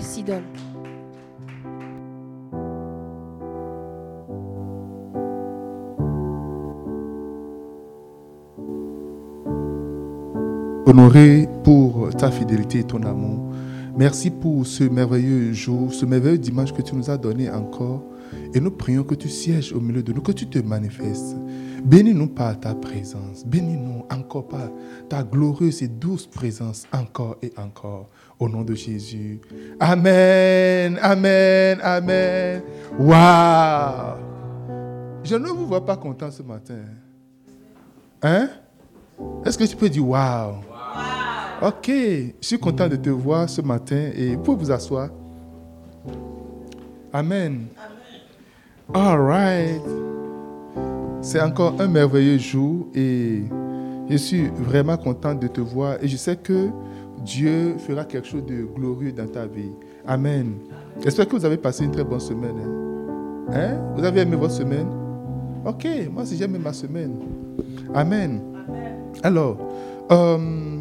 S'y donne. Honoré pour ta fidélité et ton amour. Merci pour ce merveilleux jour, ce merveilleux dimanche que tu nous as donné encore. Et nous prions que tu sièges au milieu de nous, que tu te manifestes. Bénis-nous par ta présence. Bénis-nous encore par ta glorieuse et douce présence encore et encore. Au nom de Jésus. Amen, Amen, Amen. Waouh! Je ne vous vois pas content ce matin. Hein? Est-ce que tu peux dire waouh? Ok, je suis content de te voir ce matin et vous pouvez vous asseoir. Amen. All right. C'est encore un merveilleux jour et je suis vraiment content de te voir et je sais que Dieu fera quelque chose de glorieux dans ta vie. Amen. J'espère que vous avez passé une très bonne semaine. Hein? Hein? Vous avez aimé votre semaine? Ok, moi aussi j'ai aimé ma semaine. Amen. Alors, euh,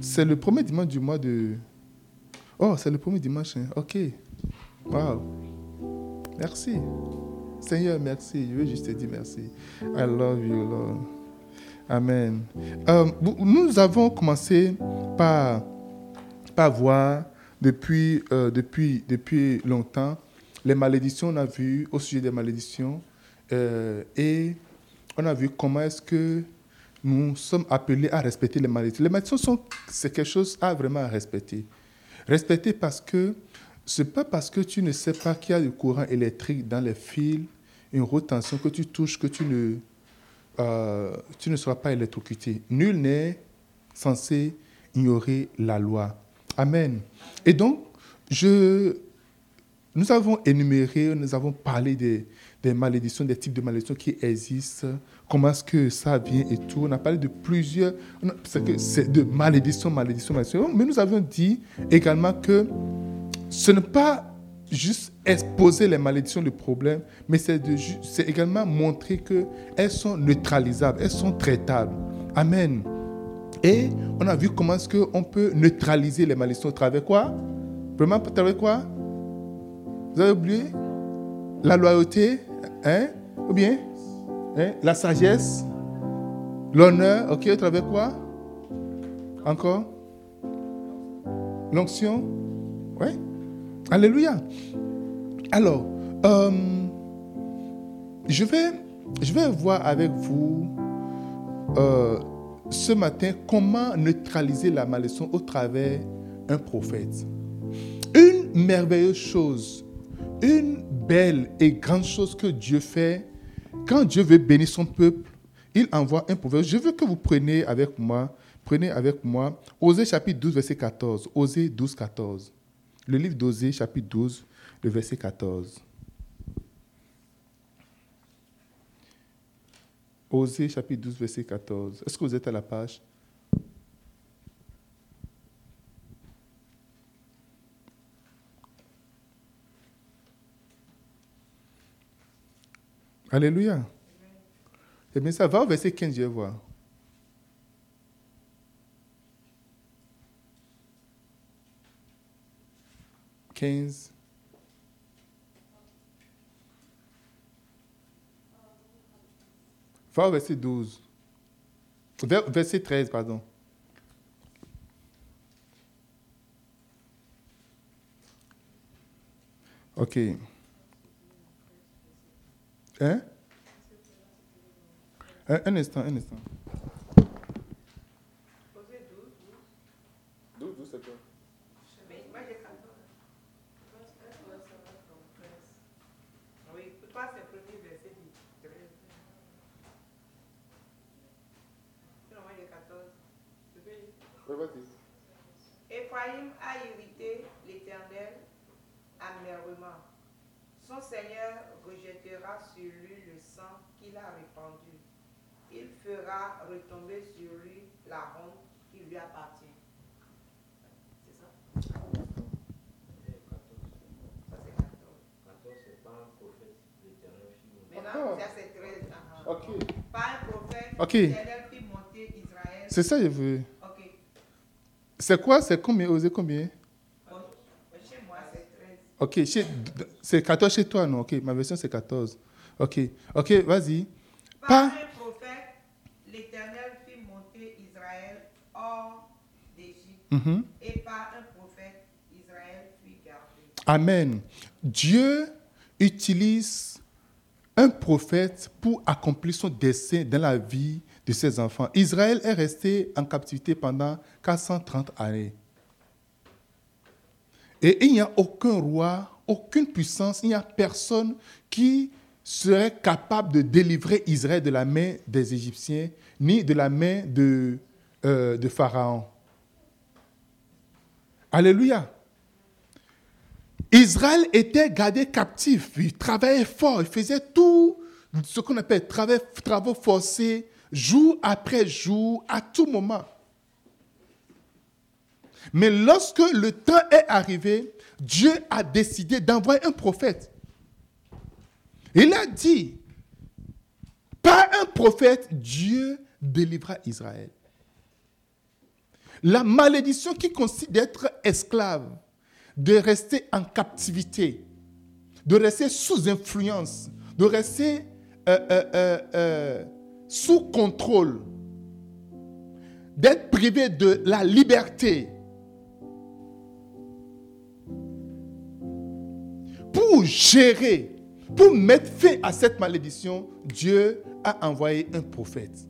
c'est le premier dimanche du mois de... Oh, c'est le premier dimanche. Hein? Ok. Wow. Merci. Seigneur, merci. Je veux juste te dire merci. I love you, Lord. Amen. Euh, nous avons commencé par, par voir depuis, euh, depuis, depuis longtemps les malédictions. On a vu au sujet des malédictions euh, et on a vu comment est-ce que nous sommes appelés à respecter les malédictions. Les malédictions, c'est quelque chose à vraiment respecter. Respecter parce que n'est pas parce que tu ne sais pas qu'il y a du courant électrique dans les fils, une retention que tu touches, que tu ne, euh, tu ne seras pas électrocuté. Nul n'est censé ignorer la loi. Amen. Et donc, je, nous avons énuméré, nous avons parlé des, des malédictions, des types de malédictions qui existent, comment est-ce que ça vient et tout. On a parlé de plusieurs, c'est de malédictions, malédictions, malédictions. Mais nous avons dit également que ce n'est pas juste exposer les malédictions, le problème, mais c'est également montrer qu'elles sont neutralisables, elles sont traitables. Amen. Et on a vu comment est-ce qu'on peut neutraliser les malédictions. Au travers quoi? Vraiment, à travers quoi? Vous avez oublié? La loyauté, hein? Ou bien hein? La sagesse? L'honneur, ok, au travers quoi? Encore? L'onction? Alléluia. Alors, euh, je, vais, voir avec vous euh, ce matin comment neutraliser la malédiction au travers un prophète. Une merveilleuse chose, une belle et grande chose que Dieu fait, quand Dieu veut bénir son peuple, il envoie un prophète. Je veux que vous preniez avec moi, prenez avec moi, Osée chapitre 12, verset 14. Osée 12, 14. Le livre d'Osée, chapitre 12, le verset 14. Osée, chapitre 12, verset 14. Est-ce que vous êtes à la page? Alléluia. Eh bien, ça va au verset 15, je vais voir. 15. Va au verset 12. Verset 13, pardon. OK. Hein? Un, un instant, un instant. Ephraim a irrité l'Éternel amèrement. Son Seigneur rejettera sur lui le sang qu'il a répandu. Il fera retomber sur lui la honte qui lui appartient. C'est ça? Ça, c'est 14. 14, c'est pas un prophète l'Éternel Maintenant, ça, c'est 13. Ok. Pas un prophète l'Éternel fit monter Israël. C'est ça, je veux. C'est quoi C'est combien Osez combien Chez moi, c'est 13. Ok, c'est 14 chez toi, non? Ok, ma version c'est 14. Ok, ok, vas-y. Par un prophète, l'Éternel fit monter Israël hors d'Égypte. Mhm. Et par un prophète, Israël fut gardé. Amen. Dieu utilise un prophète pour accomplir son dessein dans la vie de ses enfants. Israël est resté en captivité pendant 430 années. Et il n'y a aucun roi, aucune puissance, il n'y a personne qui serait capable de délivrer Israël de la main des Égyptiens, ni de la main de, euh, Pharaon. Alléluia. Israël était gardé captif. Il travaillait fort. Il faisait tout ce qu'on appelle travaux forcés, jour après jour, à tout moment. Mais lorsque le temps est arrivé, Dieu a décidé d'envoyer un prophète. Il a dit, par un prophète, Dieu délivra Israël. La malédiction qui consiste d'être esclave, de rester en captivité, de rester sous influence, de rester euh, euh, euh, sous contrôle, d'être privé de la liberté. Pour gérer, pour mettre fin à cette malédiction, Dieu a envoyé un prophète.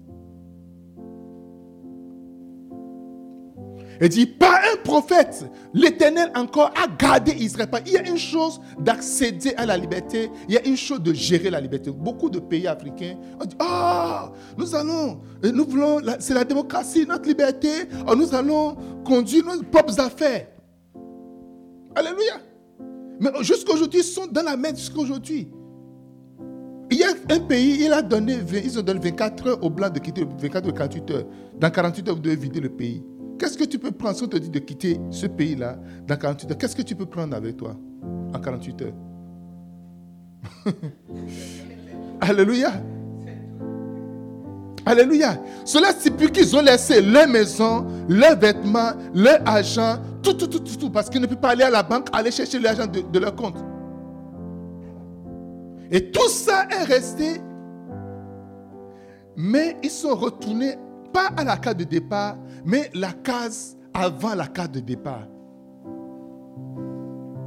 Il dit, pas un prophète, l'Éternel encore a gardé Israël. Il y a une chose d'accéder à la liberté, il y a une chose de gérer la liberté. Beaucoup de pays africains ont dit, ah, nous allons, euh, nous voulons, c'est la démocratie, notre liberté, oh, nous allons conduire nos propres affaires. Alléluia. Mais jusqu'aujourd'hui, ils sont dans la merde jusqu'aujourd'hui. Il y a un pays, il a donné, 20 ils ont donné 24 heures aux Blancs de quitter, 24 ou 48 heures. Dans 48 heures, vous devez vider le pays. Qu'est-ce que tu peux prendre si on te dit de quitter ce pays-là dans 48 heures? Qu'est-ce que tu peux prendre avec toi en 48 heures? Alléluia. Alléluia. Cela signifie qu'ils ont laissé leur maison, leurs vêtements, leur argent, tout, tout, tout, tout, tout, parce qu'ils ne peuvent pas aller à la banque, aller chercher l'argent de, de leur compte. Et tout ça est resté. Mais ils sont retournés, pas à la case de départ, mais la case avant la case de départ.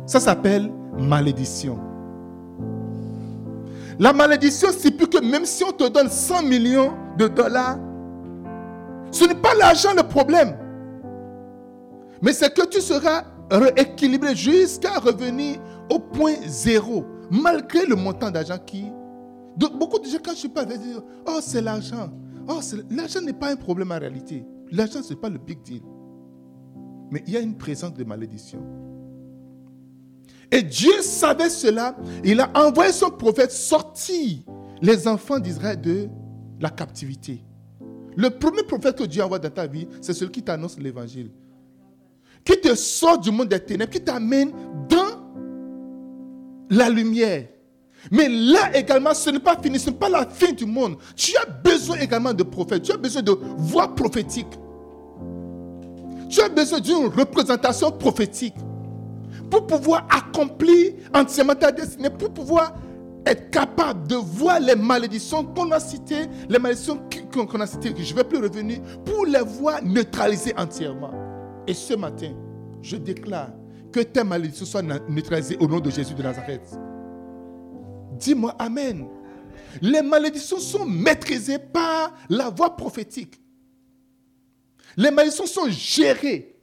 Ça s'appelle malédiction. La malédiction, c'est plus que même si on te donne 100 millions de dollars, ce n'est pas l'argent le problème. Mais c'est que tu seras rééquilibré jusqu'à revenir au point zéro, malgré le montant d'argent qui... Beaucoup de gens, quand je pas avec dire, oh, c'est l'argent. Oh, l'argent n'est pas un problème en réalité. L'argent, ce n'est pas le big deal. Mais il y a une présence de malédiction. Et Dieu savait cela. Il a envoyé son prophète sortir les enfants d'Israël de la captivité. Le premier prophète que Dieu envoie dans ta vie, c'est celui qui t'annonce l'évangile. Qui te sort du monde des ténèbres, qui t'amène dans la lumière. Mais là également, ce n'est pas fini, ce n'est pas la fin du monde. Tu as besoin également de prophètes, tu as besoin de voix prophétiques. Tu as besoin d'une représentation prophétique pour pouvoir accomplir entièrement ta destinée, pour pouvoir être capable de voir les malédictions qu'on a citées, les malédictions qu'on qu'on a citées, que je ne vais plus revenir, pour les voir neutralisées entièrement. Et ce matin, je déclare que tes malédictions soient neutralisées au nom de Jésus de Nazareth. Dis-moi Amen. Les malédictions sont maîtrisées par la voix prophétique. Les malédictions sont gérées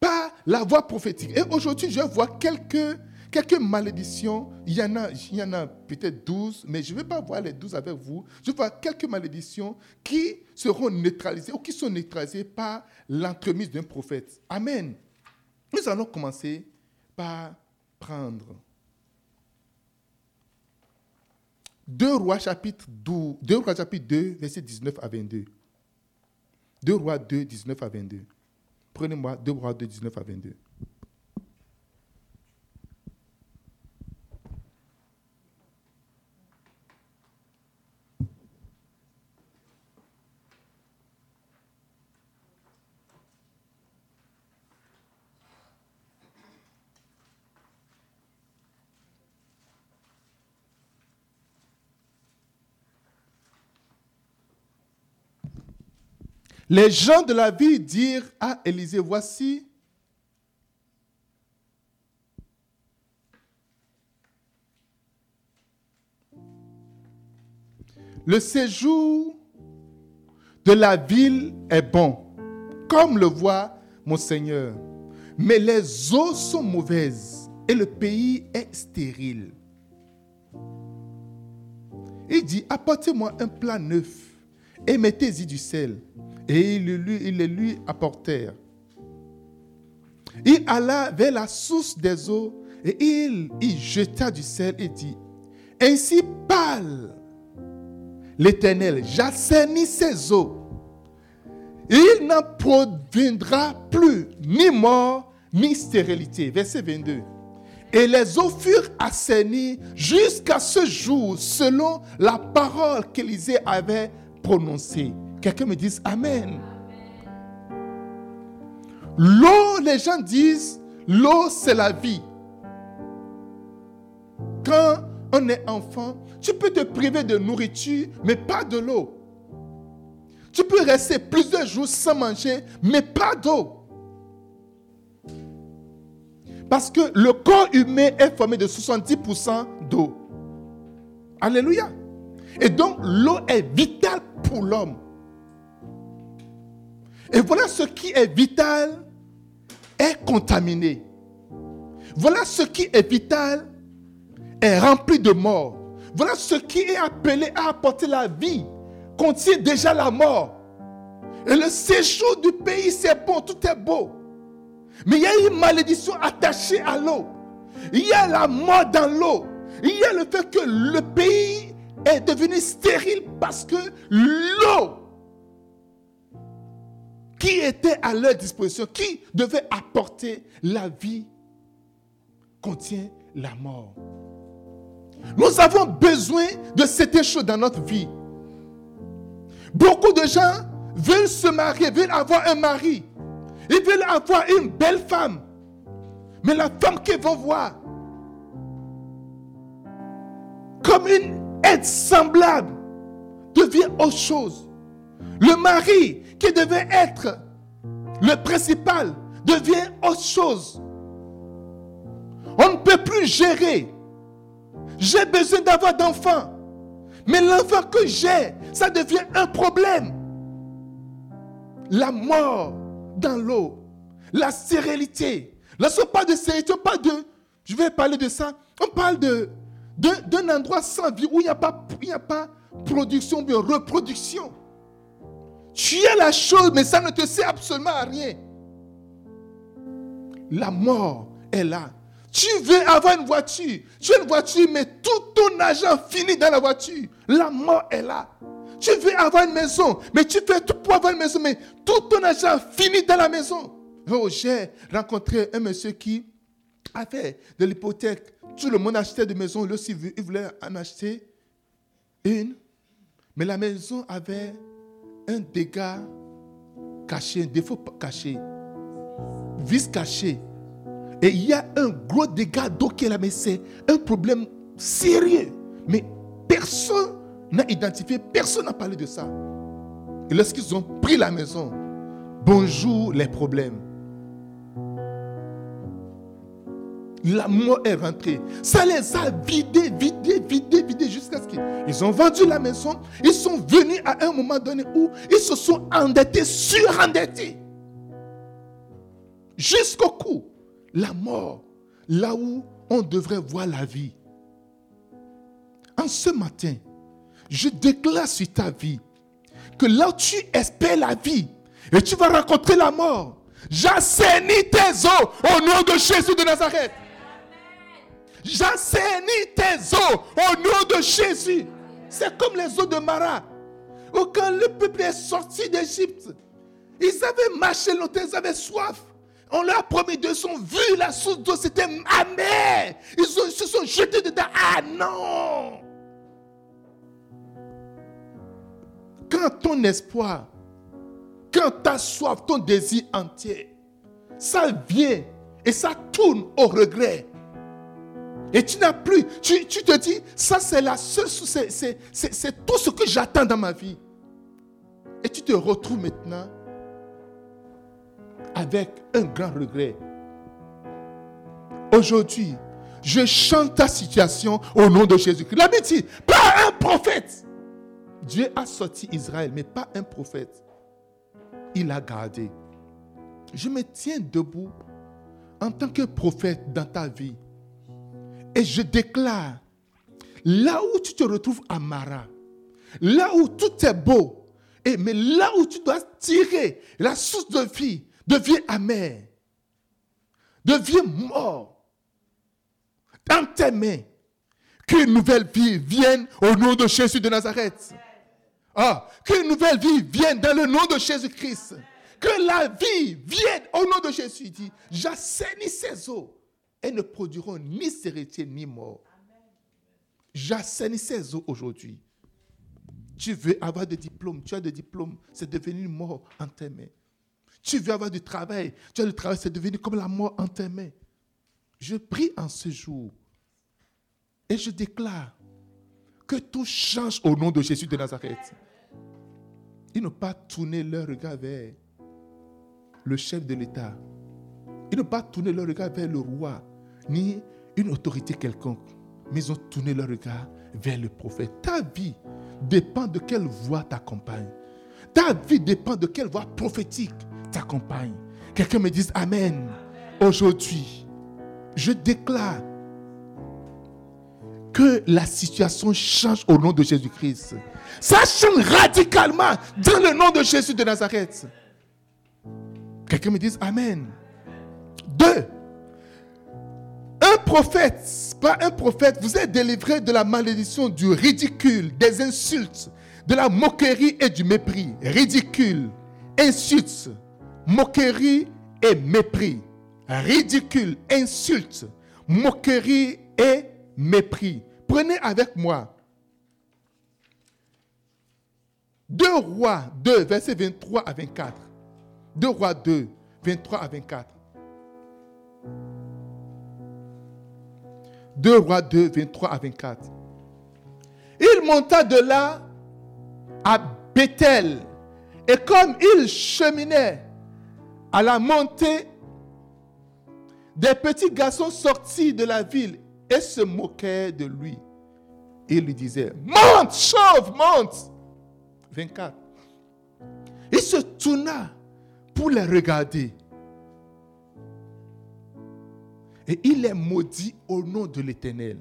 par la voix prophétique. Et aujourd'hui, je vois quelques, quelques malédictions. Il y en a, il y en a peut-être 12, mais je ne vais pas voir les 12 avec vous. Je vois quelques malédictions qui seront neutralisées ou qui sont neutralisées par l'entremise d'un prophète. Amen. Nous allons commencer par prendre 2 Rois chapitre 12, 2 Rois chapitre 2, verset 19 à 22. 2 Rois 2, 19 à 22. Prenez-moi 2 Rois 2, 19 à 22. Les gens de la ville dirent à Élisée, voici le séjour de la ville est bon, comme le voit mon Seigneur, mais les eaux sont mauvaises et le pays est stérile. Il dit, apportez-moi un plat neuf et mettez-y du sel. Et ils le lui apportèrent. Il alla vers la source des eaux et il y jeta du sel et dit, Ainsi parle l'Éternel, j'assainis ces eaux. Il n'en proviendra plus ni mort ni stérilité. Verset 22. Et les eaux furent assainies jusqu'à ce jour, selon la parole qu'Élisée avait prononcée. Quelqu'un me dise Amen. L'eau, les gens disent, l'eau c'est la vie. Quand on est enfant, tu peux te priver de nourriture, mais pas de l'eau. Tu peux rester plusieurs jours sans manger, mais pas d'eau. Parce que le corps humain est formé de 70% d'eau. Alléluia. Et donc l'eau est vitale pour l'homme. Et voilà ce qui est vital est contaminé. Voilà ce qui est vital est rempli de mort. Voilà ce qui est appelé à apporter la vie contient déjà la mort. Et le séjour du pays, c'est bon, tout est beau. Mais il y a une malédiction attachée à l'eau. Il y a la mort dans l'eau. Il y a le fait que le pays est devenu stérile parce que l'eau qui était à leur disposition, qui devait apporter la vie, contient la mort. Nous avons besoin de cette chose dans notre vie. Beaucoup de gens veulent se marier, veulent avoir un mari. Ils veulent avoir une belle femme. Mais la femme qu'ils vont voir, comme une aide semblable, devient autre chose. Le mari qui devait être le principal devient autre chose. On ne peut plus gérer. J'ai besoin d'avoir d'enfants. Mais l'enfant que j'ai, ça devient un problème. La mort dans l'eau, la stérilité. Là, on parle de stérilité, on parle de, je vais parler de ça, on parle de, d'un endroit sans vie où il n'y a, pas, pas production, bien reproduction. Tu as la chose, mais ça ne te sert absolument à rien. La mort est là. Tu veux avoir une voiture. Tu as une voiture, mais tout ton argent finit dans la voiture. La mort est là. Tu veux avoir une maison, mais tu fais tout pour avoir une maison, mais tout ton argent finit dans la maison. Oh, j'ai rencontré un monsieur qui avait de l'hypothèque. Tout le monde achetait des maisons. Lui aussi, il voulait en acheter une. Mais la maison avait un dégât caché, un défaut caché, vice caché. Et il y a un gros dégât d'eau qui mais c'est un problème sérieux. Mais personne n'a identifié, personne n'a parlé de ça. Et lorsqu'ils ont pris la maison, bonjour les problèmes. La mort est rentrée. Ça les a vidés, vidés, vidés, vidés jusqu'à ce qu'ils ont vendu la maison. Ils sont venus à un moment donné où ils se sont endettés, surendettés. Jusqu'au cou. La mort, là où on devrait voir la vie. En ce matin, je déclare sur ta vie que là où tu espères la vie et tu vas rencontrer la mort, j'assainis tes eaux au nom de Jésus de Nazareth. J'assainis tes eaux au nom de Jésus. C'est comme les eaux de Mara. quand le peuple est sorti d'Égypte, ils avaient marché longtemps, ils avaient soif. On leur a promis de son vu la source d'eau, c'était amer. Ils, ils se sont jetés dedans. Ah non! Quand ton espoir, quand ta soif, ton désir entier, ça vient et ça tourne au regret. Et tu n'as plus, tu, te dis, ça c'est la seule, c'est tout ce que j'attends dans ma vie. Et tu te retrouves maintenant avec un grand regret. Aujourd'hui, je chante ta situation au nom de Jésus-Christ. La dit, pas un prophète. Dieu a sorti Israël, mais pas un prophète. Il a gardé. Je me tiens debout en tant que prophète dans ta vie. Et je déclare, là où tu te retrouves à Mara, là où tout est beau, et, mais là où tu dois tirer la source de vie, devient amère, devient mort, dans tes mains, qu'une nouvelle vie vienne au nom de Jésus de Nazareth. Ah, qu'une nouvelle vie vienne dans le nom de Jésus-Christ. Que la vie vienne au nom de Jésus. dit, j'assainis ces eaux. Elles ne produiront ni héritiers ni mort. J'assainis ces eaux aujourd'hui. Tu veux avoir des diplômes, tu as des diplômes, c'est devenu mort en tes mains. Tu veux avoir du travail, tu as du travail, c'est devenu comme la mort en tes mains. Je prie en ce jour et je déclare que tout change au nom de Jésus de Nazareth. Ils n'ont pas tourné leur regard vers le chef de l'État. Ils n'ont pas tourné leur regard vers le roi, ni une autorité quelconque, mais ils ont tourné leur regard vers le prophète. Ta vie dépend de quelle voix t'accompagne. Ta vie dépend de quelle voix prophétique t'accompagne. Quelqu'un me dise Amen. Aujourd'hui, je déclare que la situation change au nom de Jésus-Christ. Ça change radicalement dans le nom de Jésus de Nazareth. Quelqu'un me dise Amen. Deux, prophète, pas un prophète, vous êtes délivré de la malédiction, du ridicule, des insultes, de la moquerie et du mépris. Ridicule, insultes, moquerie et mépris. Ridicule, insulte, moquerie et mépris. Prenez avec moi 2 rois 2, versets 23 à 24. 2 rois 2, 23 à 24. 2 rois 2, 23 à 24. Il monta de là à Bethel. Et comme il cheminait à la montée, des petits garçons sortis de la ville et se moquaient de lui. Il lui disait, monte, chauve, monte. 24. Il se tourna pour les regarder. Et il les maudit au nom de l'Éternel.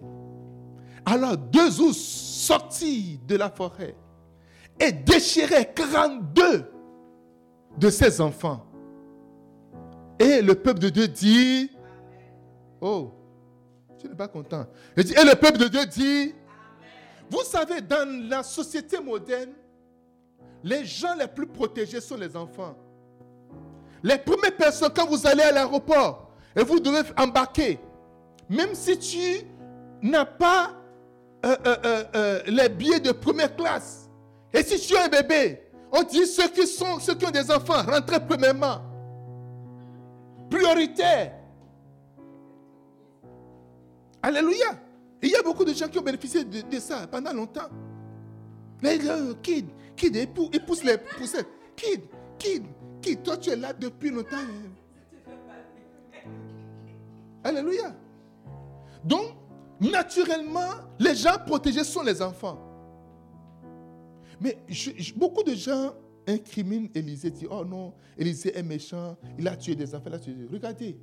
Alors deux ours sortis de la forêt et déchiraient 42 de ses enfants. Et le peuple de Dieu dit, oh, tu n'es pas content. Et le peuple de Dieu dit, vous savez, dans la société moderne, les gens les plus protégés sont les enfants. Les premières personnes, quand vous allez à l'aéroport et vous devez embarquer, même si tu n'as pas euh, euh, euh, les billets de première classe, et si tu es un bébé, on dit ceux qui, sont, ceux qui ont des enfants, rentrez premièrement. Prioritaire. Alléluia. Il y a beaucoup de gens qui ont bénéficié de, ça pendant longtemps. Les kids, kids, ils poussent les poussettes. Kid, kid, kid. Toi, tu es là depuis longtemps. Alléluia. Donc, naturellement, les gens protégés sont les enfants. Mais beaucoup de gens incriminent Élisée, disent, oh non, Élisée est méchant, il a tué des enfants. A. Regardez,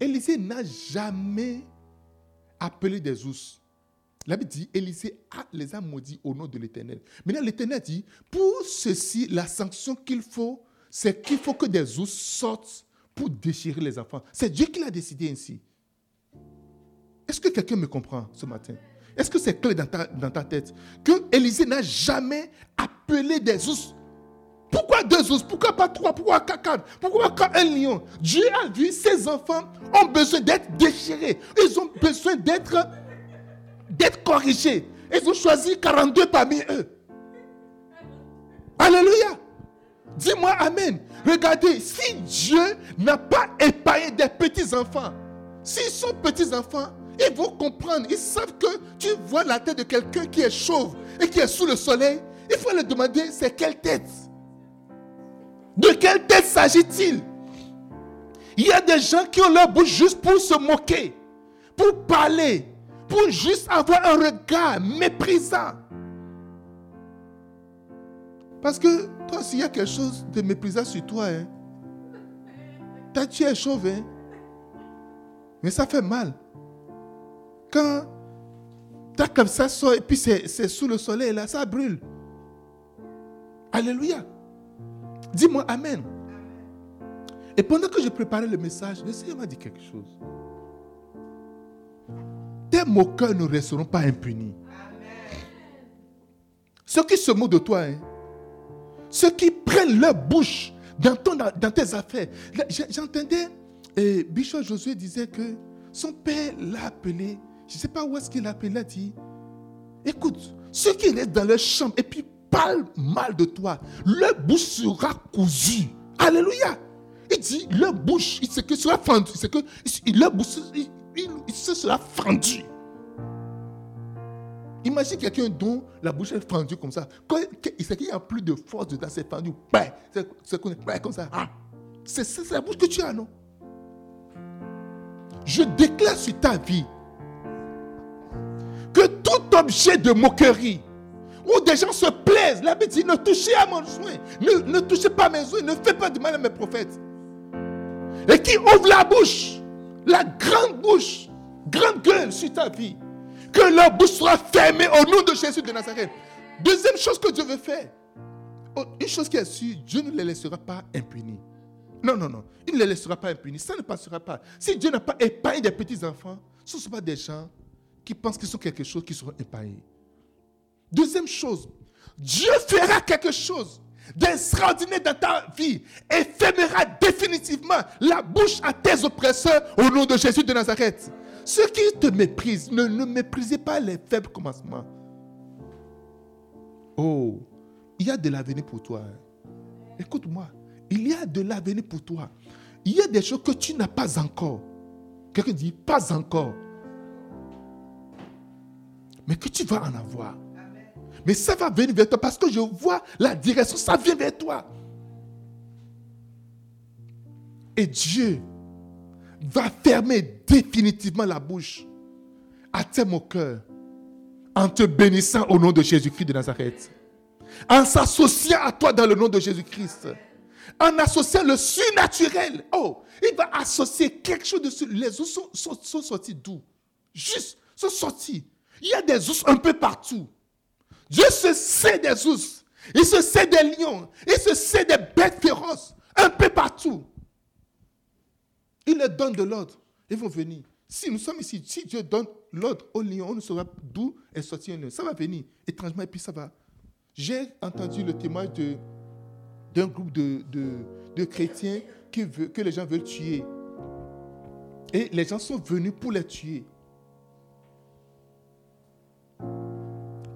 Élisée n'a jamais appelé des ours. La Bible dit, Élisée les a maudits au nom de l'Éternel. Maintenant, l'Éternel dit, pour ceci, la sanction qu'il faut, c'est qu'il faut que des ours sortent pour déchirer les enfants. C'est Dieu qui l'a décidé ainsi. Est-ce que quelqu'un me comprend ce matin? Est-ce que c'est clair dans ta, tête que Élisée n'a jamais appelé des ours? Pourquoi deux ours? Pourquoi pas trois? Pourquoi quatre Pourquoi pas un lion? Dieu a vu ses enfants ont besoin d'être déchirés. Ils ont besoin d'être d'être corrigés. Ils ont choisi 42 parmi eux. Alléluia. Dis-moi Amen. Regardez, si Dieu n'a pas épargné des petits-enfants, s'ils sont petits-enfants, ils vont comprendre. Ils savent que tu vois la tête de quelqu'un qui est chauve et qui est sous le soleil. Il faut leur demander c'est quelle tête? De quelle tête s'agit-il? Il y a des gens qui ont leur bouche juste pour se moquer, pour parler, pour juste avoir un regard méprisant. Parce que toi, s'il y a quelque chose de méprisant sur toi, hein, tu es chauve, hein. mais ça fait mal. Quand as comme ça et puis c'est sous le soleil, là, ça brûle. Alléluia. Dis-moi Amen. Et pendant que je préparais le message, le Seigneur m'a dit quelque chose. Tes moqueurs ne resteront pas impunis. Ceux qui se moquent de toi, hein, ceux qui prennent leur bouche dans, dans tes affaires. J'entendais, et Bishop Josué disait que son père l'a appelé, je ne sais pas où est-ce qu'il l'a appelé, il a dit, écoute, ceux qui restent dans leur chambre et puis parlent mal de toi, leur bouche sera cousue. Alléluia. Il dit, leur bouche, il que sera fendu. C'est que leur bouche, il, se sera fendu. Imagine quelqu'un dont la bouche est fendue comme ça. Quand sait qu'il n'y a plus de force dedans, c'est fendu. C'est comme ça. Ah. C'est la bouche que tu as, non? Je déclare sur ta vie tout objet de moquerie, où des gens se plaisent, la Bible dit ne touchez à mon soin, ne, ne touchez pas mes soins, ne faites pas de mal à mes prophètes. Et qui ouvre la bouche, la grande bouche, grande gueule sur ta vie que leur bouche soit fermée au nom de Jésus de Nazareth. Deuxième chose que Dieu veut faire. Oh, une chose qui est sûre, Dieu ne les laissera pas impunis. Non, non, non. Il ne les laissera pas impunis. Ça ne passera pas. Si Dieu n'a pas épargné des petits-enfants, ce ne sont pas des gens qui pensent qu'ils sont quelque chose qui seront épargnés. Deuxième chose, Dieu fera quelque chose d'extraordinaire dans ta vie et fermera définitivement la bouche à tes oppresseurs au nom de Jésus de Nazareth. Ceux qui te méprisent, ne, méprisez pas les faibles commencements. Oh, il y a de l'avenir pour toi. Écoute-moi, il y a de l'avenir pour toi. Il y a des choses que tu n'as pas encore. Quelqu'un dit, pas encore. Mais que tu vas en avoir. Mais ça va venir vers toi parce que je vois la direction, ça vient vers toi. Et Dieu va fermer définitivement la bouche à tes moqueurs en te bénissant au nom de Jésus-Christ de Nazareth. En s'associant à toi dans le nom de Jésus-Christ. En associant le surnaturel. Oh, il va associer quelque chose de Les os sont, sont, sortis d'où? Juste, sont sortis. Il y a des os un peu partout. Dieu se sait des os. Il se sait des lions. Il se sait des bêtes féroces. Un peu partout. Il leur donne de l'ordre. Ils vont venir. Si nous sommes ici, si Dieu donne l'ordre au lion, on ne saura d'où est sorti un. Ça va venir étrangement et puis ça va. J'ai entendu le témoignage d'un groupe de, de, chrétiens que les gens veulent tuer. Et les gens sont venus pour les tuer.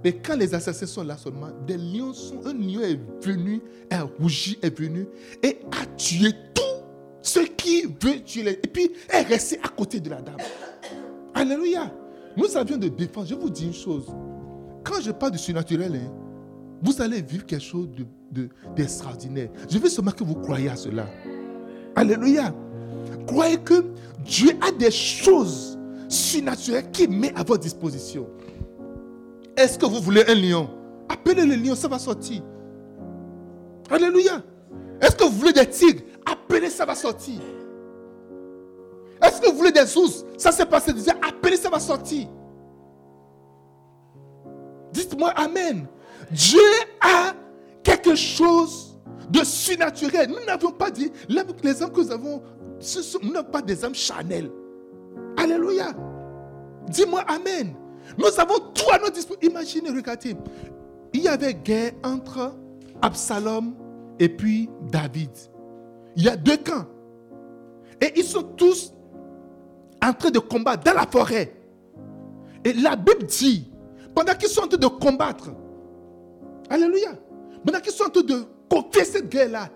Mais quand les assassins sont là seulement, des lions sont, un lion est venu, un rougi est venu et a tué tout ce qui veut tuer. Et puis, est resté à côté de la dame. Alléluia. Nous avions de défense. Je vous dis une chose. Quand je parle du surnaturel, hein, vous allez vivre quelque chose d'extraordinaire. De, je veux seulement que vous croyez à cela. Alléluia. Croyez que Dieu a des choses surnaturelles qu'il met à votre disposition. Est-ce que vous voulez un lion? Appelez le lion, ça va sortir. Alléluia. Est-ce que vous voulez des tigres? Appelez, ça va sortir. Est-ce que vous voulez des ours? Ça s'est passé déjà. Appelez, ça va sortir. Dites-moi Amen. Dieu a quelque chose de surnaturel. Nous n'avons pas dit, les âmes que nous avons, nous n'avons pas des âmes charnelles. Alléluia. Dis-moi Amen. Nous avons tout à notre disposition. Imaginez, regardez. Il y avait guerre entre Absalom et puis David. Il y a deux camps. Et ils sont tous en train de combattre dans la forêt. Et la Bible dit, pendant qu'ils sont en train de combattre, Alléluia, pendant qu'ils sont en train de confier cette guerre-là,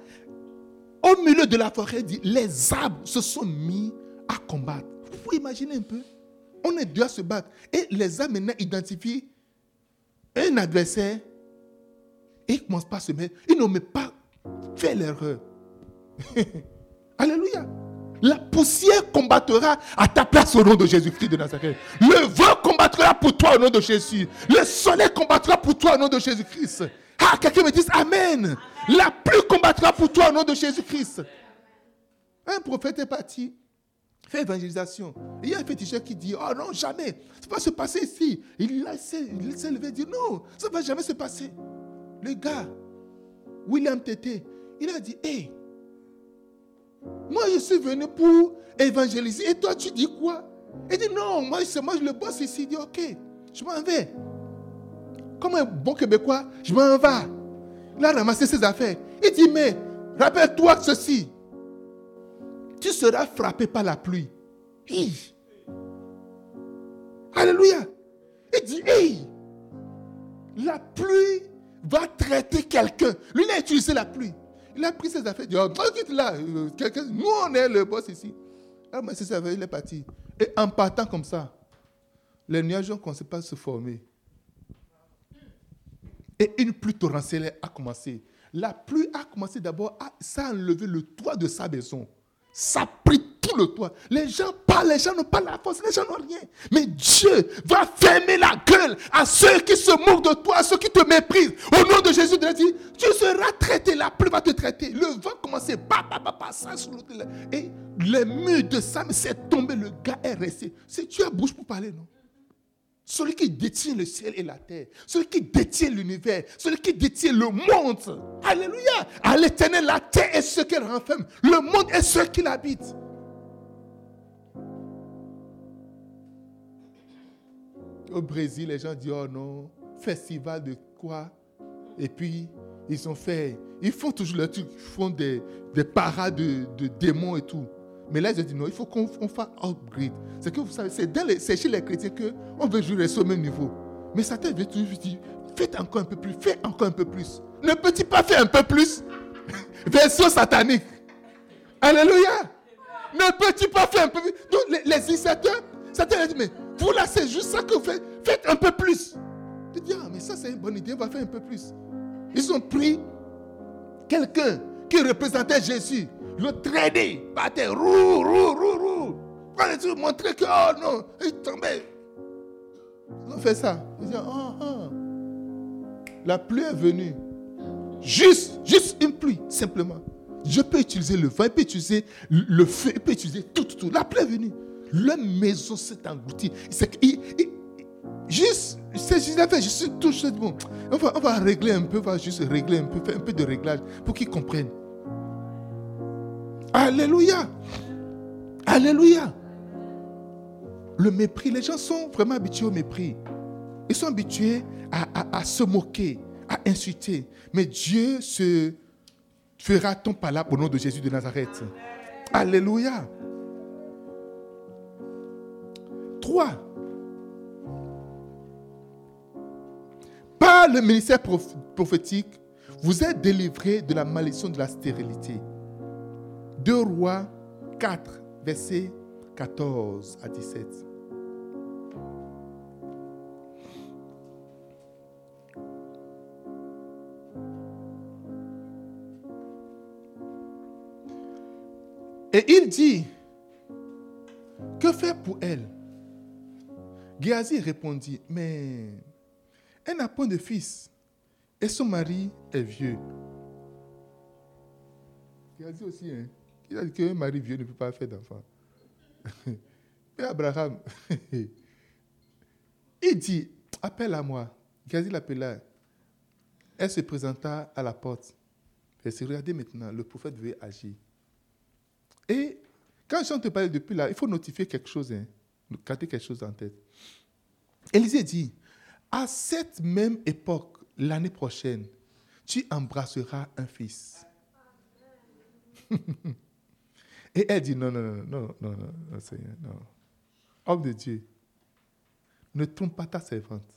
au milieu de la forêt, les arbres se sont mis à combattre. Vous pouvez imaginer un peu? On à se battre. Et les arbres maintenant identifient un adversaire et ils ne commencent pas à se mettre. Ils n'ont même pas fait l'erreur. Alléluia. La poussière combattra à ta place au nom de Jésus-Christ de Nazareth. Le vent combattra pour toi au nom de Jésus. Le soleil combattra pour toi au nom de Jésus-Christ. Ah, quelqu'un me dit Amen. La pluie combattra pour toi au nom de Jésus-Christ. Un prophète est parti fait évangélisation. Il y a un féticheur qui dit, oh non, jamais, ça va se passer ici. Il s'est levé et dit, non, ça ne va jamais se passer. Le gars, William Tété, il a dit, hé, moi je suis venu pour évangéliser. Et toi, tu dis quoi? Il dit, non, moi, moi le boss ici. Il dit, ok, je m'en vais. Comme un bon Québécois, je m'en vais. Il a ramassé ses affaires. Il dit, mais rappelle-toi ceci tu seras frappé par la pluie. Alléluia. Il dit, hey, la pluie va traiter quelqu'un. Lui, il a utilisé la pluie. Il a pris ses affaires. Il dit, oh, là. Euh, nous, on est le boss ici. Ah, mais il est parti. Et en partant comme ça, les nuages ont commencé à se former. Et une pluie torrentielle a commencé. La pluie a commencé d'abord à s'enlever le toit de sa maison. Ça pris tout le toit. Les gens parlent, les gens n'ont pas la force, les gens n'ont rien. Mais Dieu va fermer la gueule à ceux qui se moquent de toi, à ceux qui te méprisent. Au nom de Jésus, de dit, tu seras traité, la pluie va te traiter. Le vent commençait, ça, et les murs de Sam s'est tombé, le gars est resté. Si tu as bouche pour parler, non celui qui détient le ciel et la terre, celui qui détient l'univers, celui qui détient le monde. Alléluia. À l'éternel, la terre est ce qu'elle renferme. Le monde est ce qu'il habite. Au Brésil, les gens disent, oh non, festival de quoi? Et puis, ils ont fait, ils font toujours le truc, ils font des, des parades de, de démons et tout. Mais là, ont dit non, il faut qu'on fasse upgrade. C'est que vous savez, c'est chez les chrétiens qu'on veut jouer au même niveau. Mais Satan veut toujours dire faites encore un peu plus, faites encore un peu plus. Ne peux-tu pas faire un peu plus Version satanique. Alléluia. Ne peux-tu pas faire un peu plus Donc, les, les initiateurs, Satan a dit mais vous là, c'est juste ça que vous faites. Faites un peu plus. Tu dis ah, mais ça, c'est une bonne idée, on va faire un peu plus. Ils ont pris quelqu'un qui représentait Jésus le traîner par terre, roux, roux, roux, roux. Pour montrer que, oh non, il tombait. Ils ont fait ça. Ils disent, ah, ah. La pluie est venue. Juste, juste une pluie, simplement. Je peux utiliser le vent, il peut utiliser le feu, il peut utiliser tout, tout, tout. La pluie est venue. La maison s'est engloutie. juste, c'est juste je suis tout bon. On va, on va régler un peu, on va juste régler un peu, faire un peu de réglage pour qu'ils comprennent. Alléluia. Alléluia. Le mépris, les gens sont vraiment habitués au mépris. Ils sont habitués à, se moquer, à insulter. Mais Dieu se fera ton là au nom de Jésus de Nazareth. Alléluia. Trois. Par le ministère prophétique, vous êtes délivrés de la malédiction de la stérilité. 2 Rois 4, versets 14 à 17. Et il dit, que faire pour elle? Géasi répondit, mais elle n'a point de fils et son mari est vieux. Géasi aussi, hein? Il a dit qu'un mari vieux ne peut pas faire d'enfant. Mais Abraham, il dit, appelle à moi. Gazi l'appela. Elle se présenta à la porte. Elle s'est regardez maintenant, le prophète veut agir. Et quand je te parle depuis là, il faut notifier quelque chose, hein, garder quelque chose en tête. Élisée dit, à cette même époque, l'année prochaine, tu embrasseras un fils. Et elle dit non, non, non, non, non, non, non, Seigneur, non. Homme de Dieu, ne trompe pas ta servante.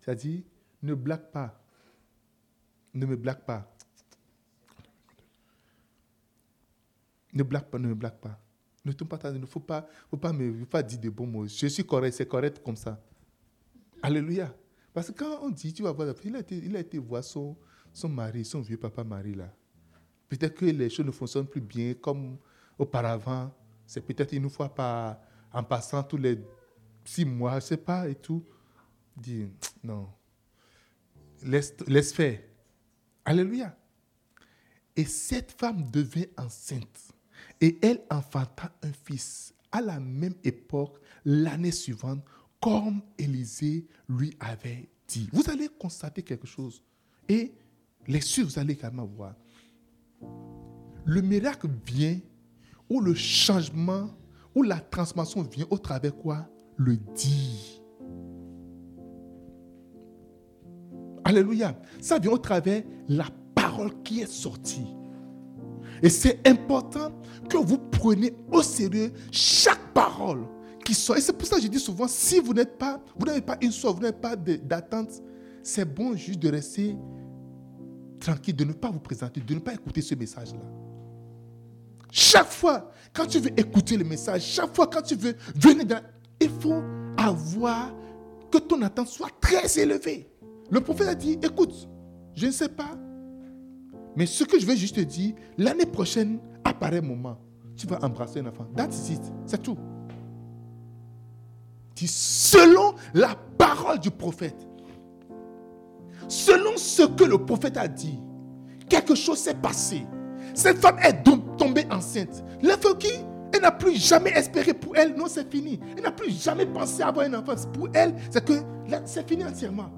C'est-à-dire, ne blague pas. Ne me blague pas. Ne blague pas, ne me blague pas. Ne trompe pas ta ne faut pas, faut pas me faut pas dire de bons mots. Je suis correct, c'est correct comme ça. Alléluia. Parce que quand on dit, tu vas voir, il a été, il a été voir son, son mari, son vieux papa mari là. Peut-être que les choses ne fonctionnent plus bien comme auparavant. C'est peut-être une fois par, en passant tous les six mois, je ne sais pas, et tout. Dis, non. Laisse, laisse faire. Alléluia. Et cette femme devint enceinte. Et elle enfanta un fils à la même époque, l'année suivante, comme Élisée lui avait dit. Vous allez constater quelque chose. Et les cieux, vous allez également voir. Le miracle vient, ou le changement, ou la transformation vient au travers quoi? Le dit. Alléluia. Ça vient au travers la parole qui est sortie. Et c'est important que vous preniez au sérieux chaque parole qui sort. Et c'est pour ça que je dis souvent, si vous n'êtes pas, vous n'avez pas une soif, vous n'avez pas d'attente, c'est bon juste de rester tranquille, de ne pas vous présenter, de ne pas écouter ce message-là. Chaque fois, quand tu veux écouter le message, chaque fois quand tu veux venir dans... Il faut avoir que ton attente soit très élevée. Le prophète a dit, écoute, je ne sais pas, mais ce que je vais juste te dire, l'année prochaine, à pareil moment, tu vas embrasser un enfant. That's it. C'est tout. Selon la parole du prophète, selon ce que le prophète a dit, quelque chose s'est passé. Cette femme est tombée enceinte. La qui, elle n'a plus jamais espéré pour elle, non, c'est fini. Elle n'a plus jamais pensé avoir un enfant. Pour elle, c'est que c'est fini entièrement.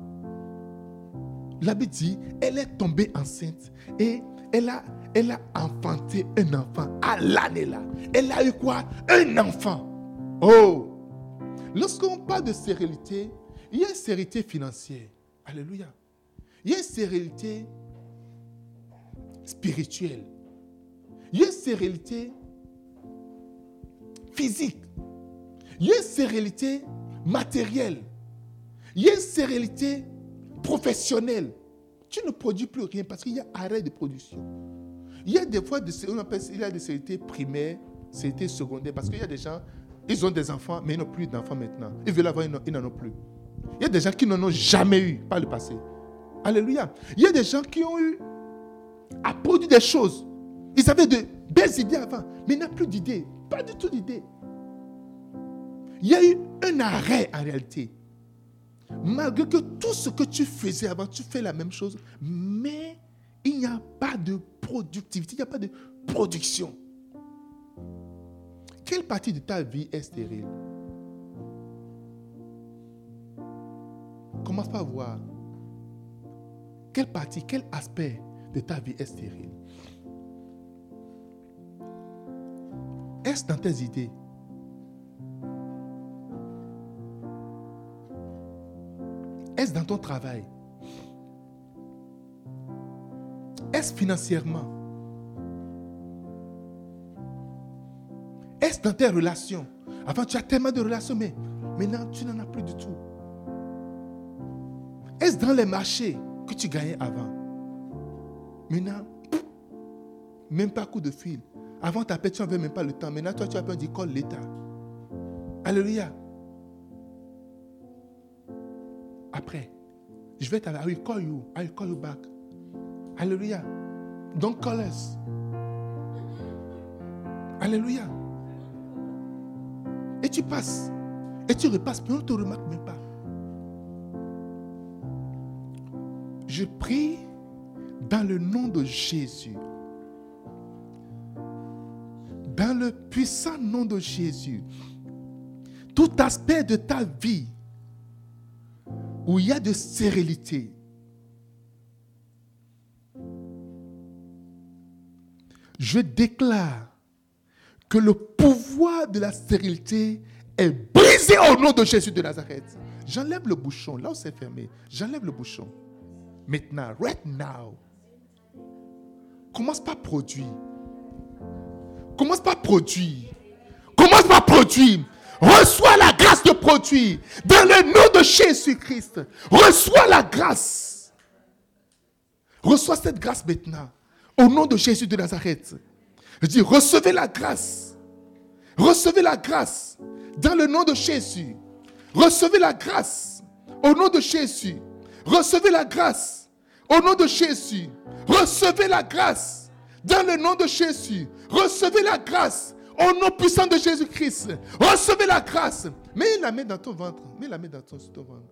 La Bible dit, elle est tombée enceinte et elle a, elle a enfanté un enfant à l'année là. Elle a eu quoi? Un enfant. Oh Lorsqu'on parle de stérilité, il y a une stérilité financière. Alléluia. Il y a une stérilité spirituelle. Il y a une stérilité physique. Il y a une stérilité matérielle. Il y a une stérilité professionnel, tu ne produis plus rien parce qu'il y a arrêt de production. Il y a des fois, on appelle, il y a des sérités primaires, sérités secondaires, parce qu'il y a des gens, ils ont des enfants, mais ils n'ont plus d'enfants maintenant. Ils veulent avoir, ils n'en ont plus. Il y a des gens qui n'en ont jamais eu par le passé. Alléluia. Il y a des gens qui ont eu à produire des choses. Ils avaient de belles idées avant, mais ils n'ont plus d'idées. Pas du tout d'idées. Il y a eu un arrêt en réalité. Malgré que tout ce que tu faisais avant, tu fais la même chose, mais il n'y a pas de productivité, il n'y a pas de production. Quelle partie de ta vie est stérile? Commence par voir quelle partie, quel aspect de ta vie est stérile? Est-ce dans tes idées? Est-ce dans ton travail? Est-ce financièrement? Est-ce dans tes relations? Avant, tu as tellement de relations, mais maintenant, tu n'en as plus du tout. Est-ce dans les marchés? Tu gagnais avant Maintenant, même pas coup de fil. Avant, ta tu n'avais même pas le temps. Maintenant, toi, tu as peur d'école l'État. Alléluia. après. Je vais t'aller. I will call you. I will call you back. Alléluia. Don't call us. Alléluia. Et tu passes. Et tu repasses, mais on ne te remarque même pas. Je prie dans le nom de Jésus. Dans le puissant nom de Jésus. Tout aspect de ta vie où il y a de stérilité, je déclare que le pouvoir de la stérilité est brisé au nom de Jésus de Nazareth. J'enlève le bouchon, là où c'est fermé. J'enlève le bouchon. Maintenant, right now. Commence par produire. Commence par produire. Commence par produire. Reçois la grâce de produire. Dans le nom de Jésus-Christ. Reçois la grâce. Reçois cette grâce maintenant. Au nom de Jésus de Nazareth. Je dis, recevez la grâce. Recevez la grâce. Dans le nom de Jésus. Recevez la grâce. Au nom de Jésus. Recevez la grâce. Au nom de Jésus. Recevez la grâce. Dans le nom de Jésus, recevez la grâce. Au nom puissant de Jésus-Christ, recevez la grâce. Mets la main dans ton ventre. Mets la main dans ton, ventre.